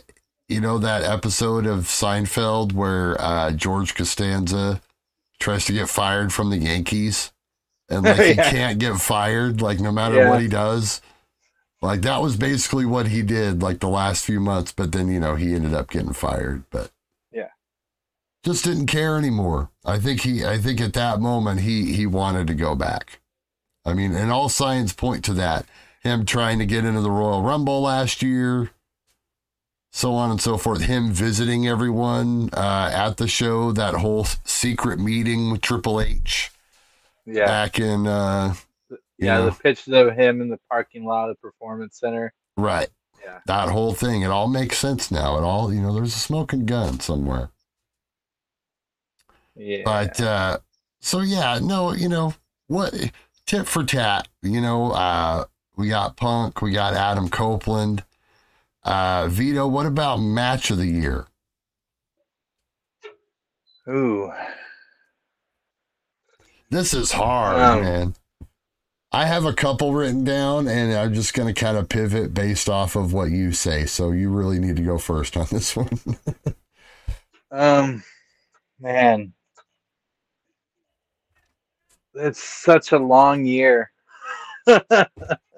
you know that episode of Seinfeld where uh George Costanza tries to get fired from the Yankees and like he can't get fired like no matter Yeah. what he does. Like that was basically what he did like the last few months, but then you know he ended up getting fired, but Yeah. just didn't care anymore. I think he I think at that moment he he wanted to go back. I mean, and all signs point to that. Him trying to get into the Royal Rumble last year, so on and so forth. Him visiting everyone uh, at the show, that whole secret meeting with Triple H Yeah. back in uh, yeah, yeah. the pictures of him in the parking lot of the performance center. right. Yeah. That whole thing, it all makes sense now. It all, you know, there's a smoking gun somewhere. Yeah. But uh so yeah, no, you know, what tit for tat, you know, uh we got Punk, we got Adam Copeland. Uh Vito, what about match of the year? Ooh. This is hard, Um, man. I have a couple written down and I'm just gonna kind of pivot based off of what you say. So you really need to go first on this one. Um, man, it's such a long year.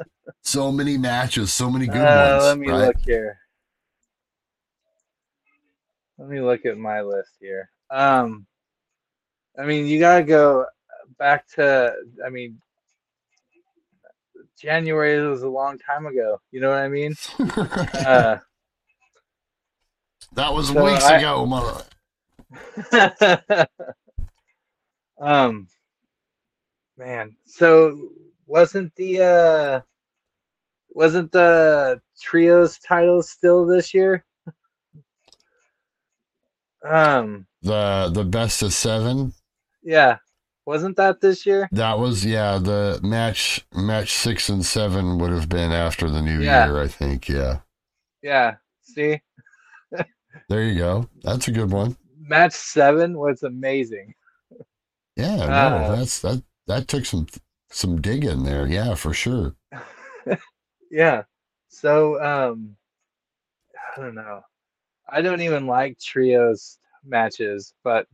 so many matches, so many good Uh, ones. let me right? look here. Let me look at my list here. Um, I mean, you gotta go back to. I mean, January was a long time ago. You know what I mean? Uh, that was so weeks I- ago, mother. um man so wasn't the uh wasn't the trios title still this year um The the best of seven. yeah wasn't that this year That was yeah. The match match six and seven would have been after the new Yeah. year, I think. Yeah, yeah see there you go. That's a good one. match seven was amazing Yeah, no, Uh, that's that. That took some some digging there. Yeah, for sure. Yeah. So um i don't know. I don't even like trios matches but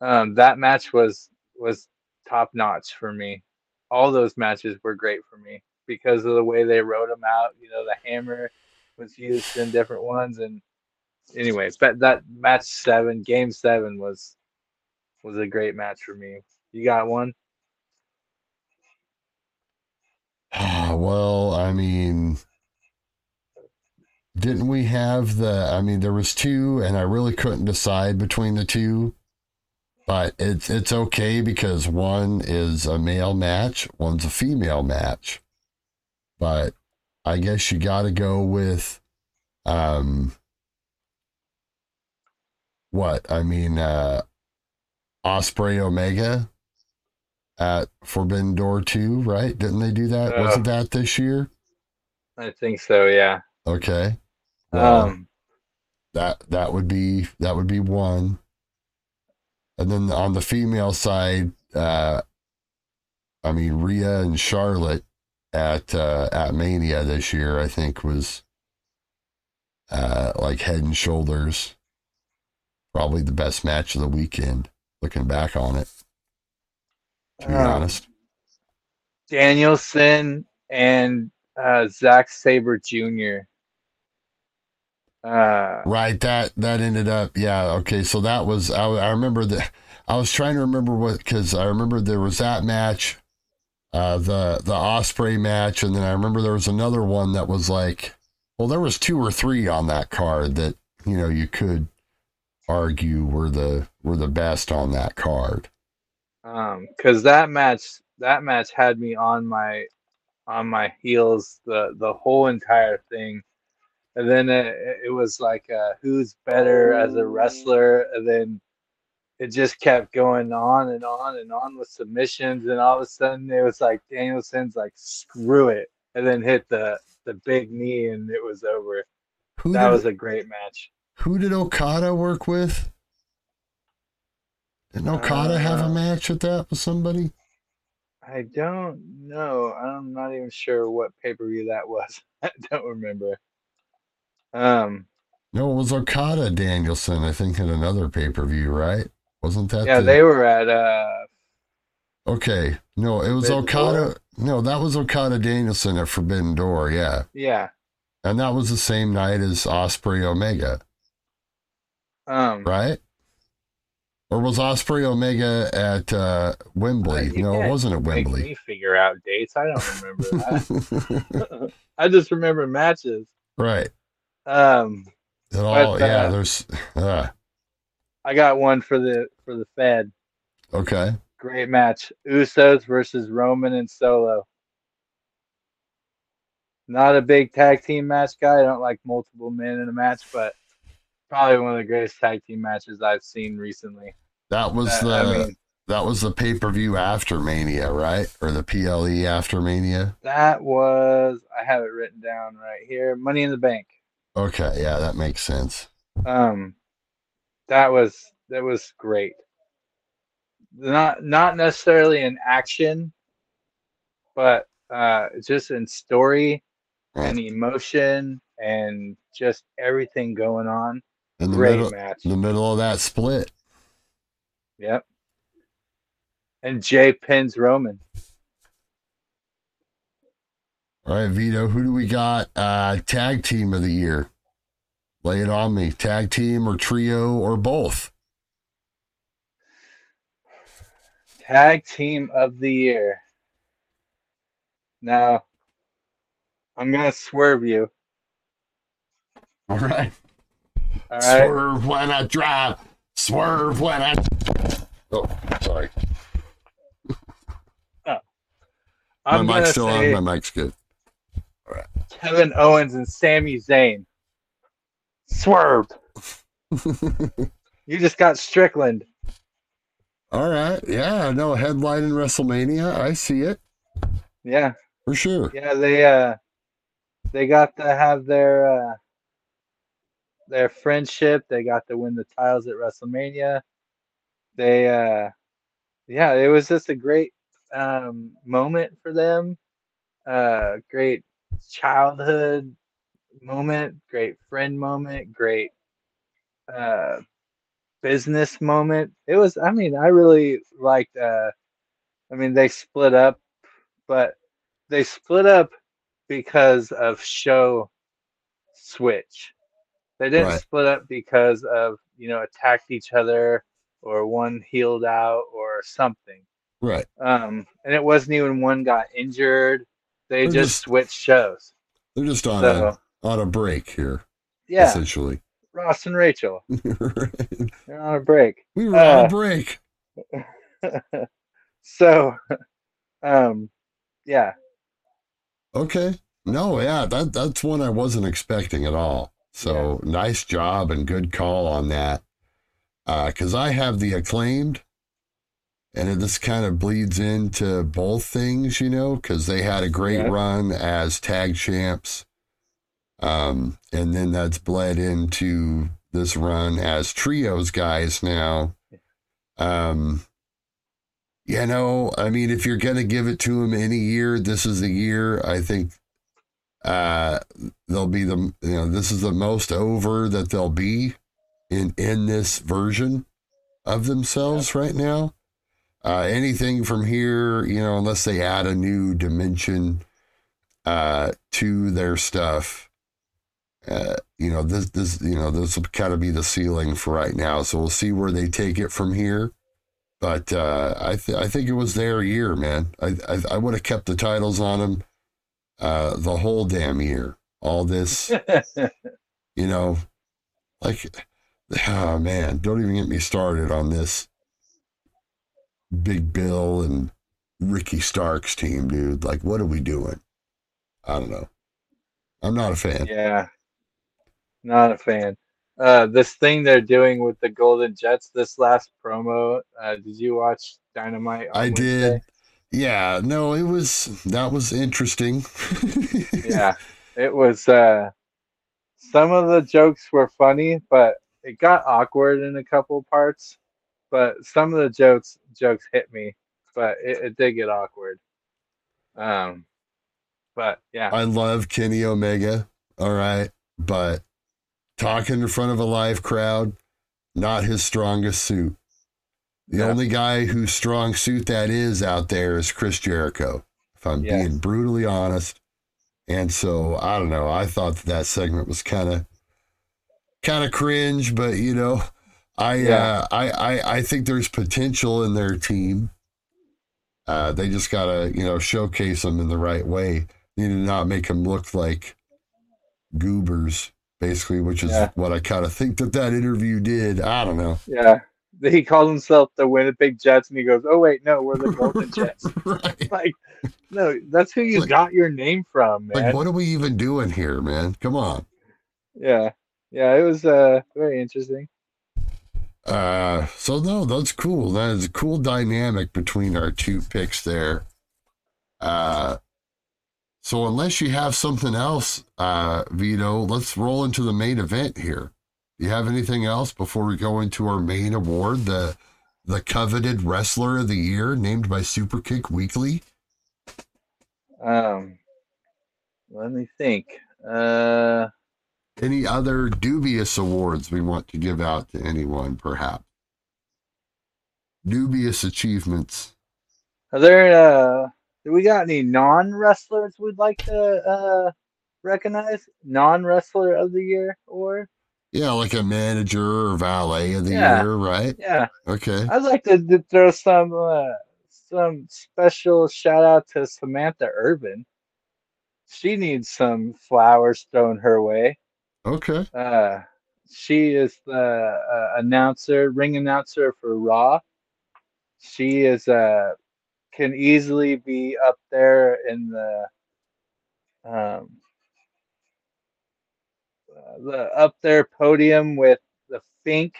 um that match was was top notch for me. All those matches were great for me because of the way they wrote them out you know the hammer was used in different ones and anyways but that match seven game seven was was a great match for me. You got one well, I mean, didn't we have the? I mean, there was two, and I really couldn't decide between the two. But it's it's okay because one is a male match, one's a female match. But I guess you got to go with, um, what I mean, uh, Ospreay Omega at Forbidden Door 2, right? Didn't they do that? Uh, Wasn't that this year? i think so yeah Okay. Well, um that that would be that would be one. And then on the female side, uh I mean Rhea and Charlotte at uh, at Mania this year, I think was uh, like head and shoulders, probably the best match of the weekend. Looking back on it, to be Um, honest. Danielson and uh, Zack Sabre Jr. Uh, Right, that that ended up, yeah. Okay, so that was I, I remember that I was trying to remember what because I remember there was that match, uh, the the Ospreay match, and then I remember there was another one that was like, well, there was two or three on that card that you know you could argue were the were the best on that card. Um, because that match that match had me on my on my heels the the whole entire thing, and then it, it was like uh, who's better as a wrestler, and then it just kept going on and on and on with submissions, and all of a sudden it was like Danielson's like screw it, and then hit the the big knee, and it was over. Who That did, was a great match. who did Okada work with? Didn't Okada have a Uh, match with that with somebody? I don't know. I'm not even sure what pay per view that was. I don't remember. Um, No, it was Okada Danielson, I think, in another pay per view, right? Wasn't that yeah, the- they were at uh, Okay. No, it was Forbidden Okada. Door? No, that was Okada Danielson at Forbidden Door, yeah. yeah. And that was the same night as Ospreay Omega, Um, right? Or was Ospreay Omega at uh, Wembley? Uh, no, it wasn't at make Wembley. me figure out dates. I don't remember that. I just remember matches. right. Um, It all, But, yeah, uh, there's, uh, I got one for the for the Fed. okay. Great match. Usos versus Roman and Solo. Not a big tag team match guy. I don't like multiple men in a match, but probably one of the greatest tag team matches I've seen recently. That was Uh, the I mean, that was the pay per view after Mania, right? Or the PLE after Mania. that was I have it written down right here. Money in the Bank. Okay, yeah, that makes sense. Um, that was that was great. Not not necessarily in action, but uh, just in story and emotion and just everything going on. In the Great middle, match. in the middle of that split. Yep. And Jay pins Roman. All right, Vito, who do we got? Uh, tag team of the year. Lay it on me. Tag team or trio or both. Tag team of the year. Now, I'm gonna swerve you. All right. All right. Swerve when I drive. Swerve when I. Oh, sorry. I'm my mic's still on. My mic's good. All right. Kevin Owens and Sami Zayn. Swerved. You just got Strickland. All right. Yeah, no, headline in WrestleMania. I see it Yeah, for sure. yeah. They uh, they got to have their uh, their friendship. They got to win the titles at WrestleMania. They uh, yeah, it was just a great um moment for them. Uh, great childhood moment. Great friend moment. Great uh business moment. It was. I mean, I really liked. uh I mean, they split up, but they split up because of show switch. They didn't Right. split up because of you know attacked each other or one healed out or something. Right. Um, and it wasn't even one got injured. They just, just- switched shows. They're just on So a on a break here, yeah, essentially. Ross and Rachel, Right. they're on a break. we were on Uh, a break. so, um, yeah, Okay. No, yeah, that that's one I wasn't expecting at all. So nice job and good call on that. Because I have the acclaimed, and it, this kind of bleeds into both things, you know, because they had a great Yeah. run as tag champs, um, and then that's bled into this run as trios guys now. Um, You know, I mean, if you're gonna give it to him any year, this is the year. I think uh, they'll be the you know this is the most over that they'll be in in this version of themselves right now. Uh, anything from here, you know, unless they add a new dimension uh, to their stuff, uh, you know, this this you know this will kind of be the ceiling for right now. So we'll see where they take it from here. But uh, I th- I think it was their year, man. I I, I would have kept the titles on them uh, the whole damn year. All this, you know, like, oh man, don't even get me started on this Big Bill and Ricky Starks team, dude. Like, what are we doing? I don't know. I'm not a fan. yeah, not a fan. Uh, this thing they're doing with the Golden Jets, this last promo, uh, did you watch Dynamite? I did. Yeah, no, it was that was interesting. yeah, it was. Uh, some of the jokes were funny, but it got awkward in a couple parts. But some of the jokes jokes hit me, but it, it did get awkward. Um, but yeah, I love Kenny Omega, all right, but talking in front of a live crowd, not his strongest suit. The Yeah. only guy whose strong suit that is out there is Chris Jericho, if I'm Yes. being brutally honest. And so I don't know. I thought that, that segment was kind of kind of cringe, but you know, I Yeah. uh, I, I I think there's potential in their team. Uh, they just gotta you know showcase them in the right way. Need to not make them look like goobers, basically, which is Yeah. what I kind of think that that interview did. I don't know. yeah. He calls himself the Winnipeg Jets, and he goes, "Oh wait, no, we're the Golden Jets." right. like, no, that's who you Like- got your name from, man. Like, what are we even doing here, man? Come on. Yeah, yeah, it was uh very interesting. Uh, so no, that's cool. That is a cool dynamic between our two picks there. Uh, so unless you have something else, uh, Vito, let's roll into the main event here. You have anything else before we go into our main award, the the coveted wrestler of the year, named by Superkick Weekly? Um, let me think. Uh, Any other dubious awards we want to give out to anyone, perhaps? Dubious achievements. are there uh, do we got any non wrestlers we'd like to uh recognize? Non wrestler of the year award? Yeah, like a manager or valet of the Yeah. year, right? Yeah, Okay. I'd like to, to throw some uh, some special shout out to Samantha Irvin. She needs some flowers thrown her way. Okay. Uh, she is the uh, announcer, ring announcer for Raw. She is uh, can easily be up there in the um, the up there podium with the Fink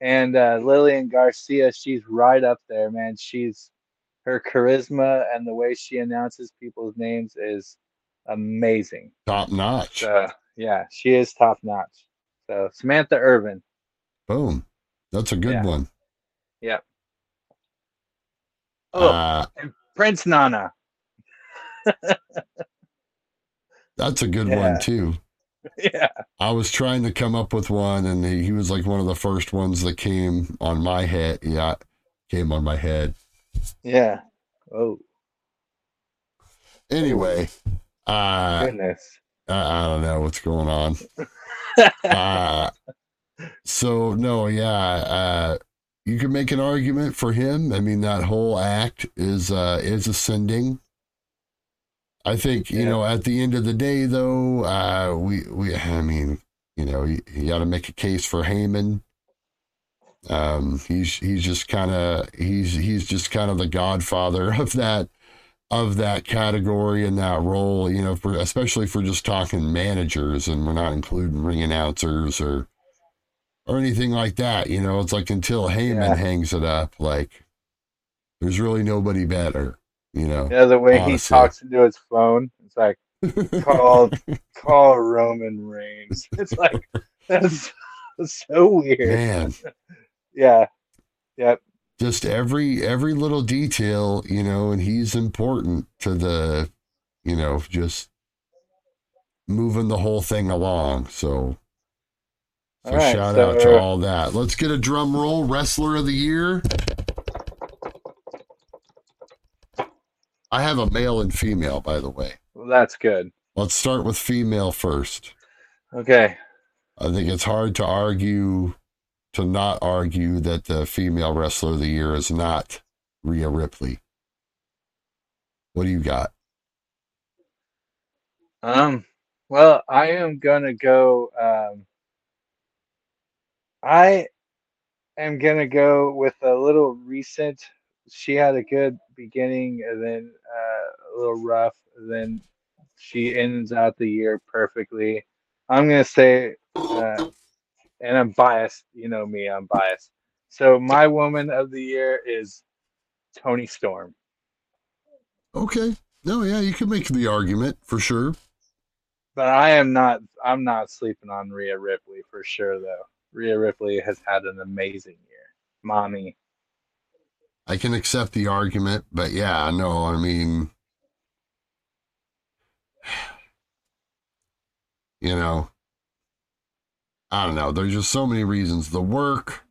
and uh, Lillian Garcia. She's right up there, man. She's her charisma and the way she announces people's names is amazing. Top notch. So yeah, she is top notch. So Samantha Irvin. Boom. That's a good Yeah. one. Yep. Oh, Uh, and Prince Nana. that's a good Yeah. one, too. yeah. I was trying to come up with one, and he, he was like one of the first ones that came on my head. Yeah, came on my head. Yeah. Oh Anyway, uh, goodness. I, I don't know what's going on. uh, so no, yeah, uh, you can make an argument for him. I mean, that whole act is uh, is ascending. I think you Yeah. know at the end of the day, though, uh, we we I mean, you know, you, you got to make a case for Heyman. Um, he's he's just kind of he's he's just kind of the godfather of that of that category and that role, you know, for especially for just talking managers and we're not including ring announcers or or anything like that. You know, it's like until Heyman Yeah. hangs it up, like there's really nobody better, you know. Yeah, the way he talks into his phone, it's like call call Roman Reigns. It's like that's, that's so weird. Man, Yeah. Yep. just every every little detail, you know, and he's important to the, you know, just moving the whole thing along. So, so right, shout so- out to all that. Let's get a drum roll. Wrestler of the year. I have a male and female, by the way. Well, that's good. Let's start with female first. Okay. I think it's hard to argue, to not argue that the female wrestler of the year is not Rhea Ripley. What do you got? Um. Well, I am gonna go. Um. I am gonna go with a little recent. She had a good beginning, and then uh, a little rough. Then she ends out the year perfectly. I'm gonna say, uh, and I'm biased. You know me, I'm biased. So my woman of the year is Toni Storm. Okay. No, yeah, you can make the argument for sure. But I am not. I'm not sleeping on Rhea Ripley for sure, though. Rhea Ripley has had an amazing year. Mommy. I can accept the argument, but yeah, no, I mean, you know, I don't know. There's just so many reasons. The work,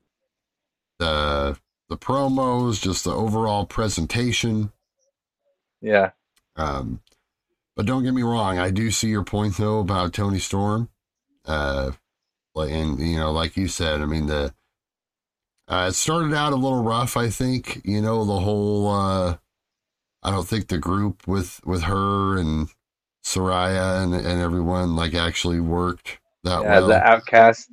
the the promos, just the overall presentation. Yeah. Um, but don't get me wrong, I do see your point though about Toni Storm. Uh, and you know, like you said, I mean the uh, it started out a little rough. I think you know the whole. Uh, I don't think the group with with her and Saraya and and everyone like actually worked that yeah, well. the Outcast.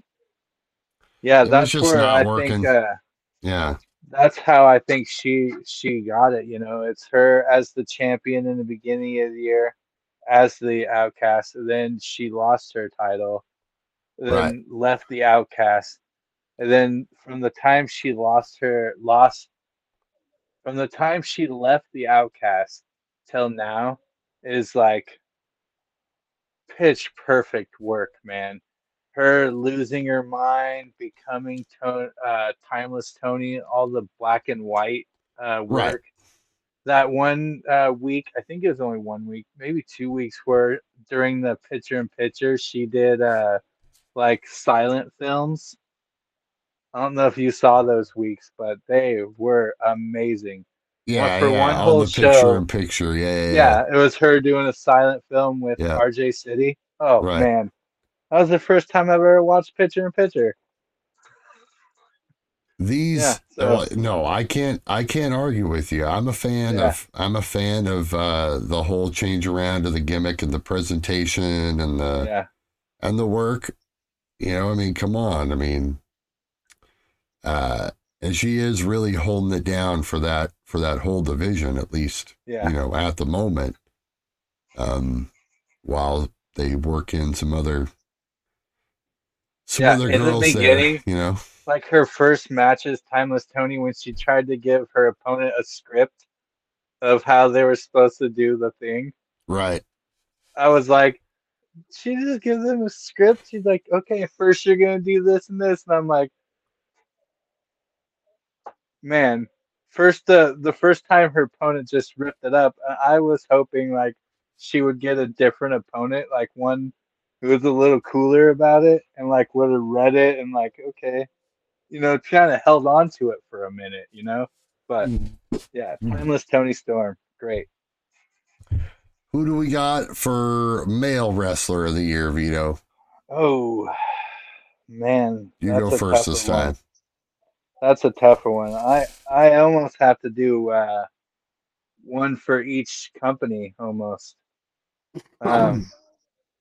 Yeah, It that's just not I working. think. Uh, yeah, that's how I think she she got it. You know, it's her as the champion in the beginning of the year, as the outcast. Then she lost her title, then Right. left the outcast, and then from the time she lost her lost, from the time she left the outcast till now, is like pitch perfect work, man. Her losing her mind, becoming to- uh, timeless Toni, all the black and white uh, Right. work. That one uh, week, I think it was only one week, maybe two weeks, where during the picture in picture, she did uh, like silent films. I don't know if you saw those weeks, but they were amazing. yeah, for yeah. one on whole the picture show- in picture. Yeah, yeah, yeah. Yeah, it was her doing a silent film with Yeah. RJ City. Oh Right. man, that was the first time I've ever watched Picture in Picture. These Yeah, so- well, no, I can't I can't argue with you. I'm a fan of I'm a fan of uh the whole change around of the gimmick and the presentation and the yeah, and the work. You know, I mean, come on. I mean uh and she is really holding it down for that for that whole division at least, yeah, you know, at the moment. Um while they work in some other some Yeah, other in the girls there, beginning- you know. like her first matches, Timeless Toni, when she tried to give her opponent a script of how they were supposed to do the thing. Right. I was like, she just gives them a script. She's like, okay, first you're gonna do this and this, and I'm like, man, first the the first time her opponent just ripped it up, I I was hoping like she would get a different opponent, like one who was a little cooler about it and like would have read it and like, okay, you know, kind of held on to it for a minute, you know. But yeah, Mm. timeless Toni Storm, great. Who do we got for male wrestler of the year, Vito? Oh man, You go first this one. That's a tougher one. I I almost have to do uh, one for each company almost, um,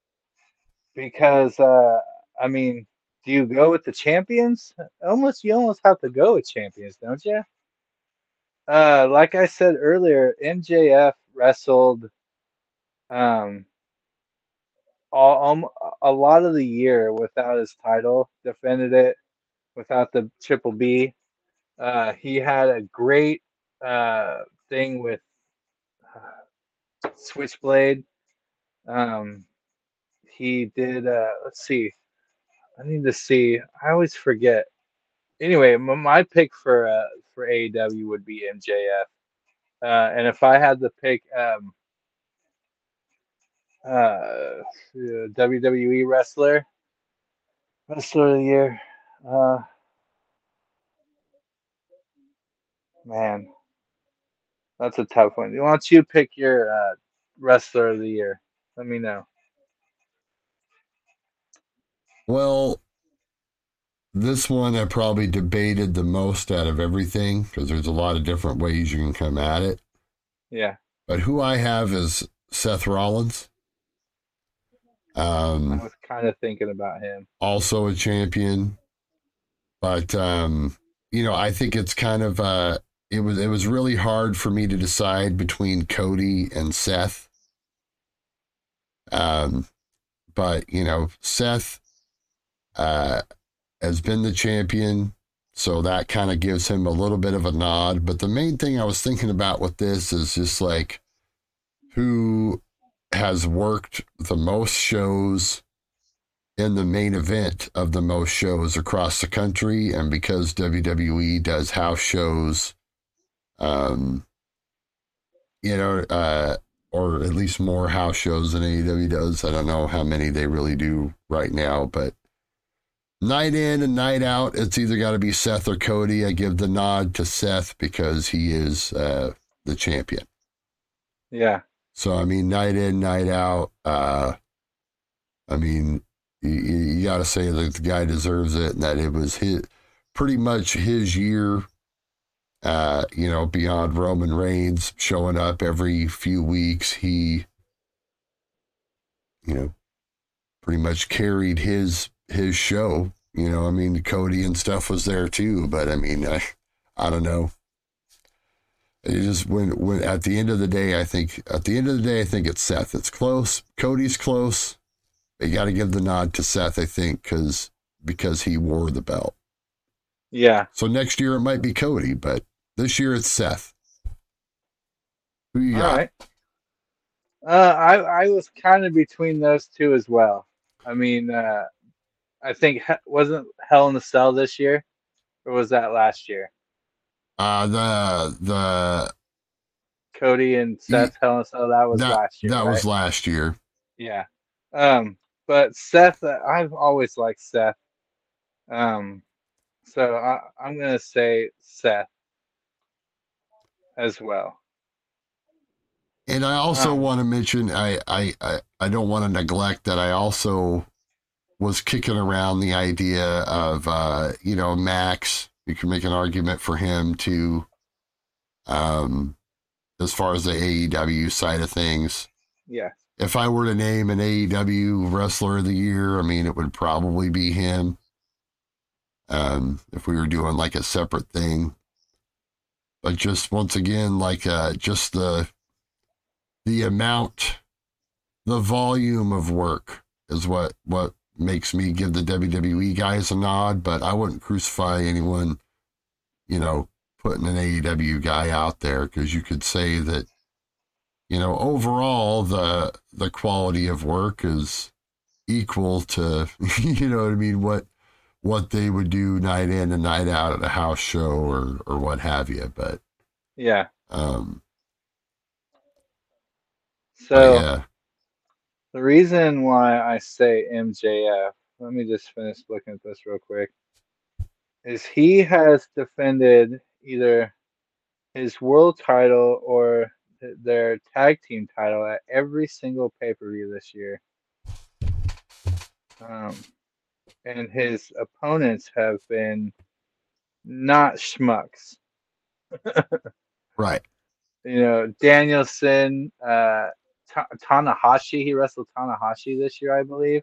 because uh, I mean, do you go with the champions? Almost, you almost have to go with champions, don't you? Uh, like I said earlier, MJF wrestled um all, um, a lot of the year without his title, defended it without the triple B. Uh, he had a great uh, thing with uh, Switchblade. Um, he did. Uh, let's see. I need to see. I always forget. anyway, my, my pick for uh, for AEW would be MJF, uh, and if I had to pick um, uh, WWE wrestler, wrestler of the year, uh, man, that's a tough one. Why don't you pick your uh, wrestler of the year? Let me know. Well, this one I probably debated the most out of everything because there's a lot of different ways you can come at it. Yeah. But who I have is Seth Rollins. Um, I was kind of thinking about him. Also a champion, but um, you know, I think it's kind of uh, it was it was really hard for me to decide between Cody and Seth. Um, but you know, Seth uh, has been the champion, so that kind of gives him a little bit of a nod. But the main thing I was thinking about with this is just like who has worked the most shows in the main event of the most shows across the country. And because WWE does house shows, um, you know, uh, or at least more house shows than AEW does. I don't know how many they really do right now, but night in and night out, it's either got to be Seth or Cody. I give the nod to Seth because he is uh, the champion. Yeah. So I mean, night in, night out. Uh, I mean, you, you got to say that the guy deserves it, and that it was his, pretty much his year. Uh, you know, beyond Roman Reigns showing up every few weeks, he, you know, pretty much carried his his show. You know, I mean, Cody and stuff was there too, but I mean, I, I don't know. It just when when at the end of the day, I think at the end of the day, I think it's Seth. It's close. Cody's close. You got to give the nod to Seth, I think, because because he wore the belt. Yeah. So next year it might be Cody, but this year it's Seth. Who you got? right. Uh, I I was kind of between those two as well. I mean, uh, I think wasn't Hell in a Cell this year, or was that last year? Uh, the the Cody and Seth Hell in a Cell. That was that last year. that right? was last year. Yeah. Um, but Seth, uh, I've always liked Seth. Um, so I, I'm gonna say Seth as well. And I also Wow. want to mention I, I I I don't want to neglect that I also was kicking around the idea of uh, you know Max. You can make an argument for him to, um, as far as the AEW side of things. Yeah. If I were to name an AEW wrestler of the year, I mean it would probably be him. Um, if we were doing like a separate thing, but just once again, like uh, just the the amount, the volume of work is what what makes me give the WWE guys a nod. But I wouldn't crucify anyone, you know, putting an AEW guy out there because you could say that, you know, overall the the quality of work is equal to, you know what I mean, what what they would do night in and night out at a house show or or what have you. But Yeah. um, So yeah. the reason why I say MJF, let me just finish looking at this real quick, is he has defended either his world title or their tag team title at every single pay per view this year. Um, and his opponents have been not schmucks. Right. You know, Danielson, uh, Ta- Tanahashi, he wrestled Tanahashi this year, I believe.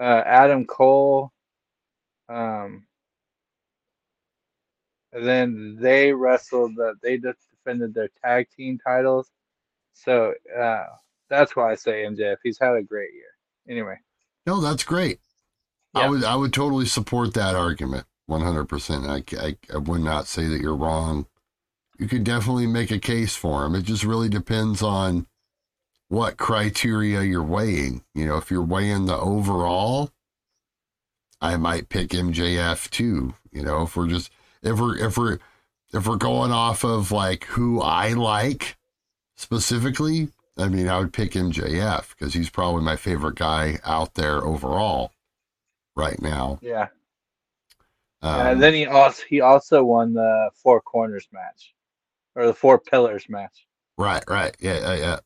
Uh, Adam Cole. Um, and then they wrestled, the, they just defended their tag team titles. So uh, that's why I say MJF. He's had a great year. Anyway, No, that's great. I would I would totally support that argument. 100%. I, I, I would not say that you're wrong. You could definitely make a case for him. It just really depends on what criteria you're weighing. You know, if you're weighing the overall, I might pick MJF too. You know, if we're just if we're if we're if we're going off of like who I like specifically, I mean, I would pick MJF because he's probably my favorite guy out there overall right now. Yeah. Um, and then he also he also won the four corners match, or the four pillars match. right, right, yeah, yeah, yeah.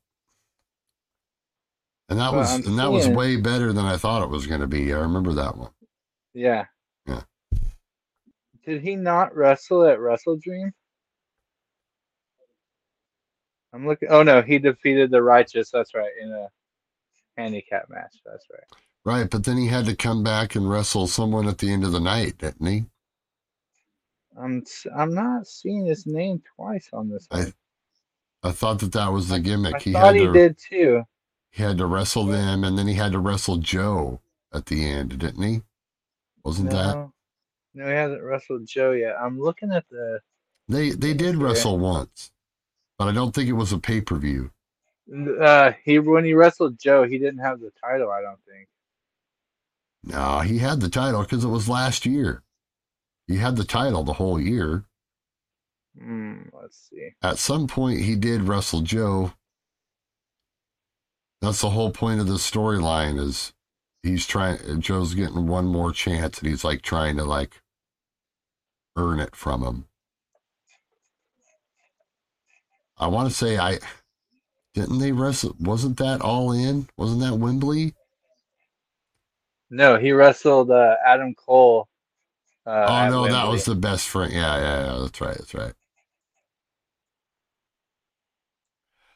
And that But was I'm and that was way better than I thought it was going to be. I remember that one. Yeah. Yeah. Did he not wrestle at WrestleDream? I'm looking. Oh no, he defeated the Righteous. That's right in a handicap match. That's right. Right, but then he had to come back and wrestle someone at the end of the night, didn't he? I'm I'm not seeing his name twice on this. I. I thought that that was the gimmick. I he thought he to did too. he had to wrestle them, and then he had to wrestle Joe at the end, didn't he? Wasn't that No, he hasn't wrestled Joe yet. I'm looking at the. they? They did Yeah. wrestle once, but I don't think it was a pay per view. Uh, he when he wrestled Joe, he didn't have the title. I don't think. No, he had the title because it was last year. He had the title the whole year. Hmm. let's see. At some point, he did wrestle Joe. That's the whole point of the storyline is he's trying. Joe's getting one more chance, and he's like trying to like earn it from him. I want to say I didn't they wrestle. Wasn't that all in? Wasn't that Wembley? No, he wrestled uh, Adam Cole. Uh, oh no, that was the best friend. Yeah, yeah, yeah. That's right. That's right.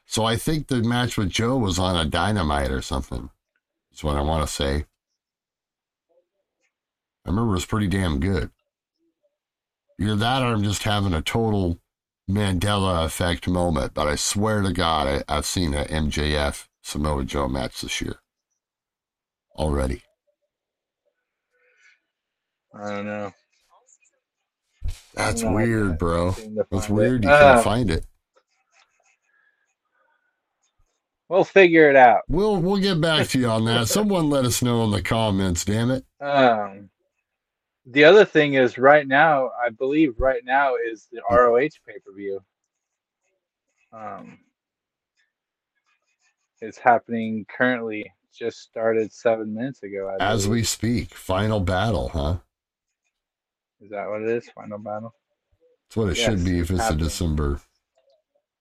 So I think the match with Joe was on a dynamite or something. That's what I want to say. I remember it was pretty damn good. Either that or I'm just having a total Mandela effect moment, but I swear to God, I, I've seen a MJF Samoa Joe match this year already. I don't know. That's No, weird, bro. That's weird. it. You can't Uh, find it. We'll figure it out. We'll we'll get back to you on that. Someone let us know in the comments. Damn it. Um, the other thing is right now, I believe right now is the ROH pay per view. Um, it's happening currently. Just started seven minutes ago. I As we speak, final battle, huh? is that what it is? Final battle. That's what it Yes, should be if it's it's a. December.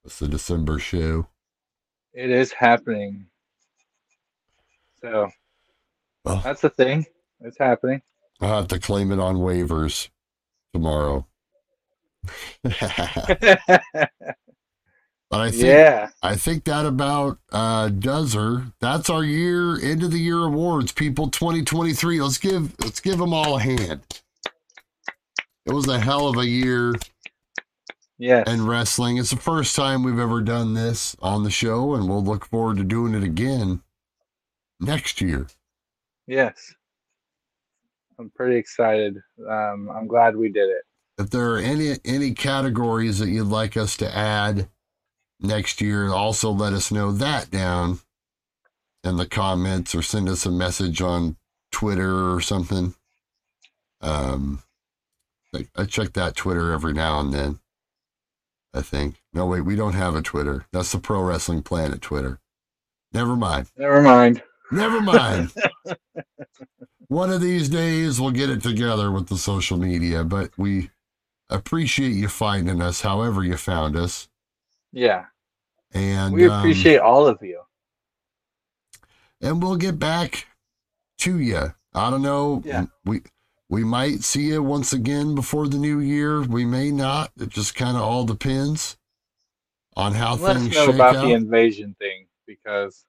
It's the December show. It is happening. So Well, that's the thing. It's happening. I'll have to claim it on waivers tomorrow. but I think yeah. I think that about uh, does her. That's our year end of the year awards, people. 2023. Let's give let's give them all a hand. It was a hell of a year Yes. and wrestling. It's the first time we've ever done this on the show, and we'll look forward to doing it again next year. Yes. I'm pretty excited. Um, I'm glad we did it. If there are any any categories that you'd like us to add next year, also let us know that down in the comments or send us a message on Twitter or something. Um, I, I check that Twitter every now and then. I think. No, wait, we don't have a Twitter. That's the Pro Wrestling Planet Twitter. Never mind. Never mind. Never mind. One of these days we'll get it together with the social media, but we appreciate you finding us however you found us. Yeah. And We um, appreciate all of you. and we'll get back to you. I don't know. Yeah. We we might see you once again before the new year. We may not. It just kind of all depends on how Let us things know about out. the invasion thing because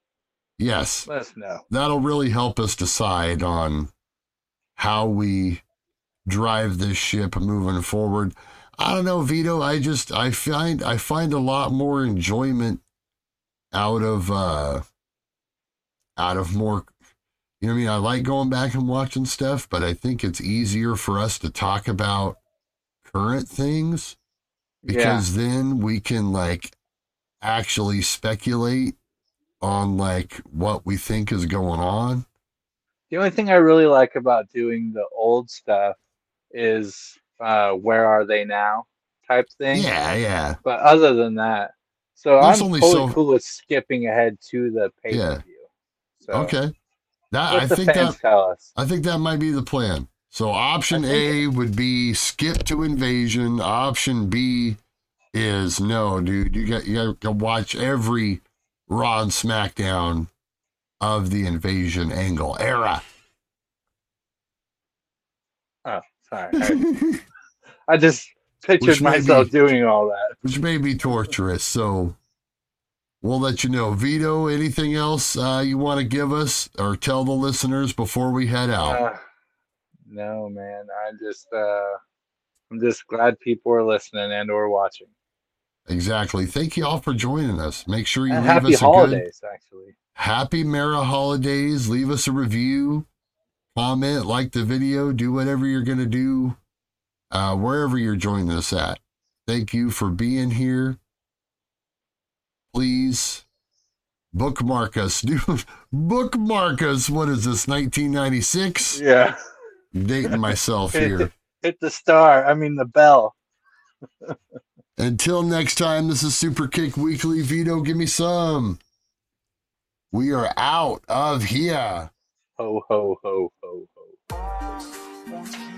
yes. let us know. that'll really help us decide on how we drive this ship moving forward. I don't know, Vito. I just I find I find a lot more enjoyment out of uh out of more you know what I mean? I like going back and watching stuff, but I think it's easier for us to talk about current things Yeah. because then we can like actually speculate on like what we think is going on The only thing I really like about doing the old stuff is uh, where are they now type thing. Yeah, yeah. But other than that, so There's I'm only totally so- cool with skipping ahead to the pay per Yeah. view. So Okay. That I think that. I think that might be the plan. So option A would be skip to invasion. Option B is no, dude. You got you got to watch every Raw and SmackDown of the invasion angle era. Oh, sorry. I, I just pictured Which myself be- doing all that. which may be torturous. So we'll let you know. Vito, anything else uh, you want to give us or tell the listeners before we head out? Uh, no, man. I just uh, I'm just glad people are listening and or watching. Exactly. Thank you all for joining us. Make sure you And leave happy us a good holidays, actually. happy Merry holidays. Leave us a review, comment, like the video, do whatever you're going to do uh, wherever you're joining us at. Thank you for being here. Please bookmark us. Do bookmark us. What is this? 1996? Yeah. Dating myself here. Hit the star. I mean the bell. Until next time, this is Superkick Weekly. Vito, give me some. We are out of here. Ho ho ho ho ho.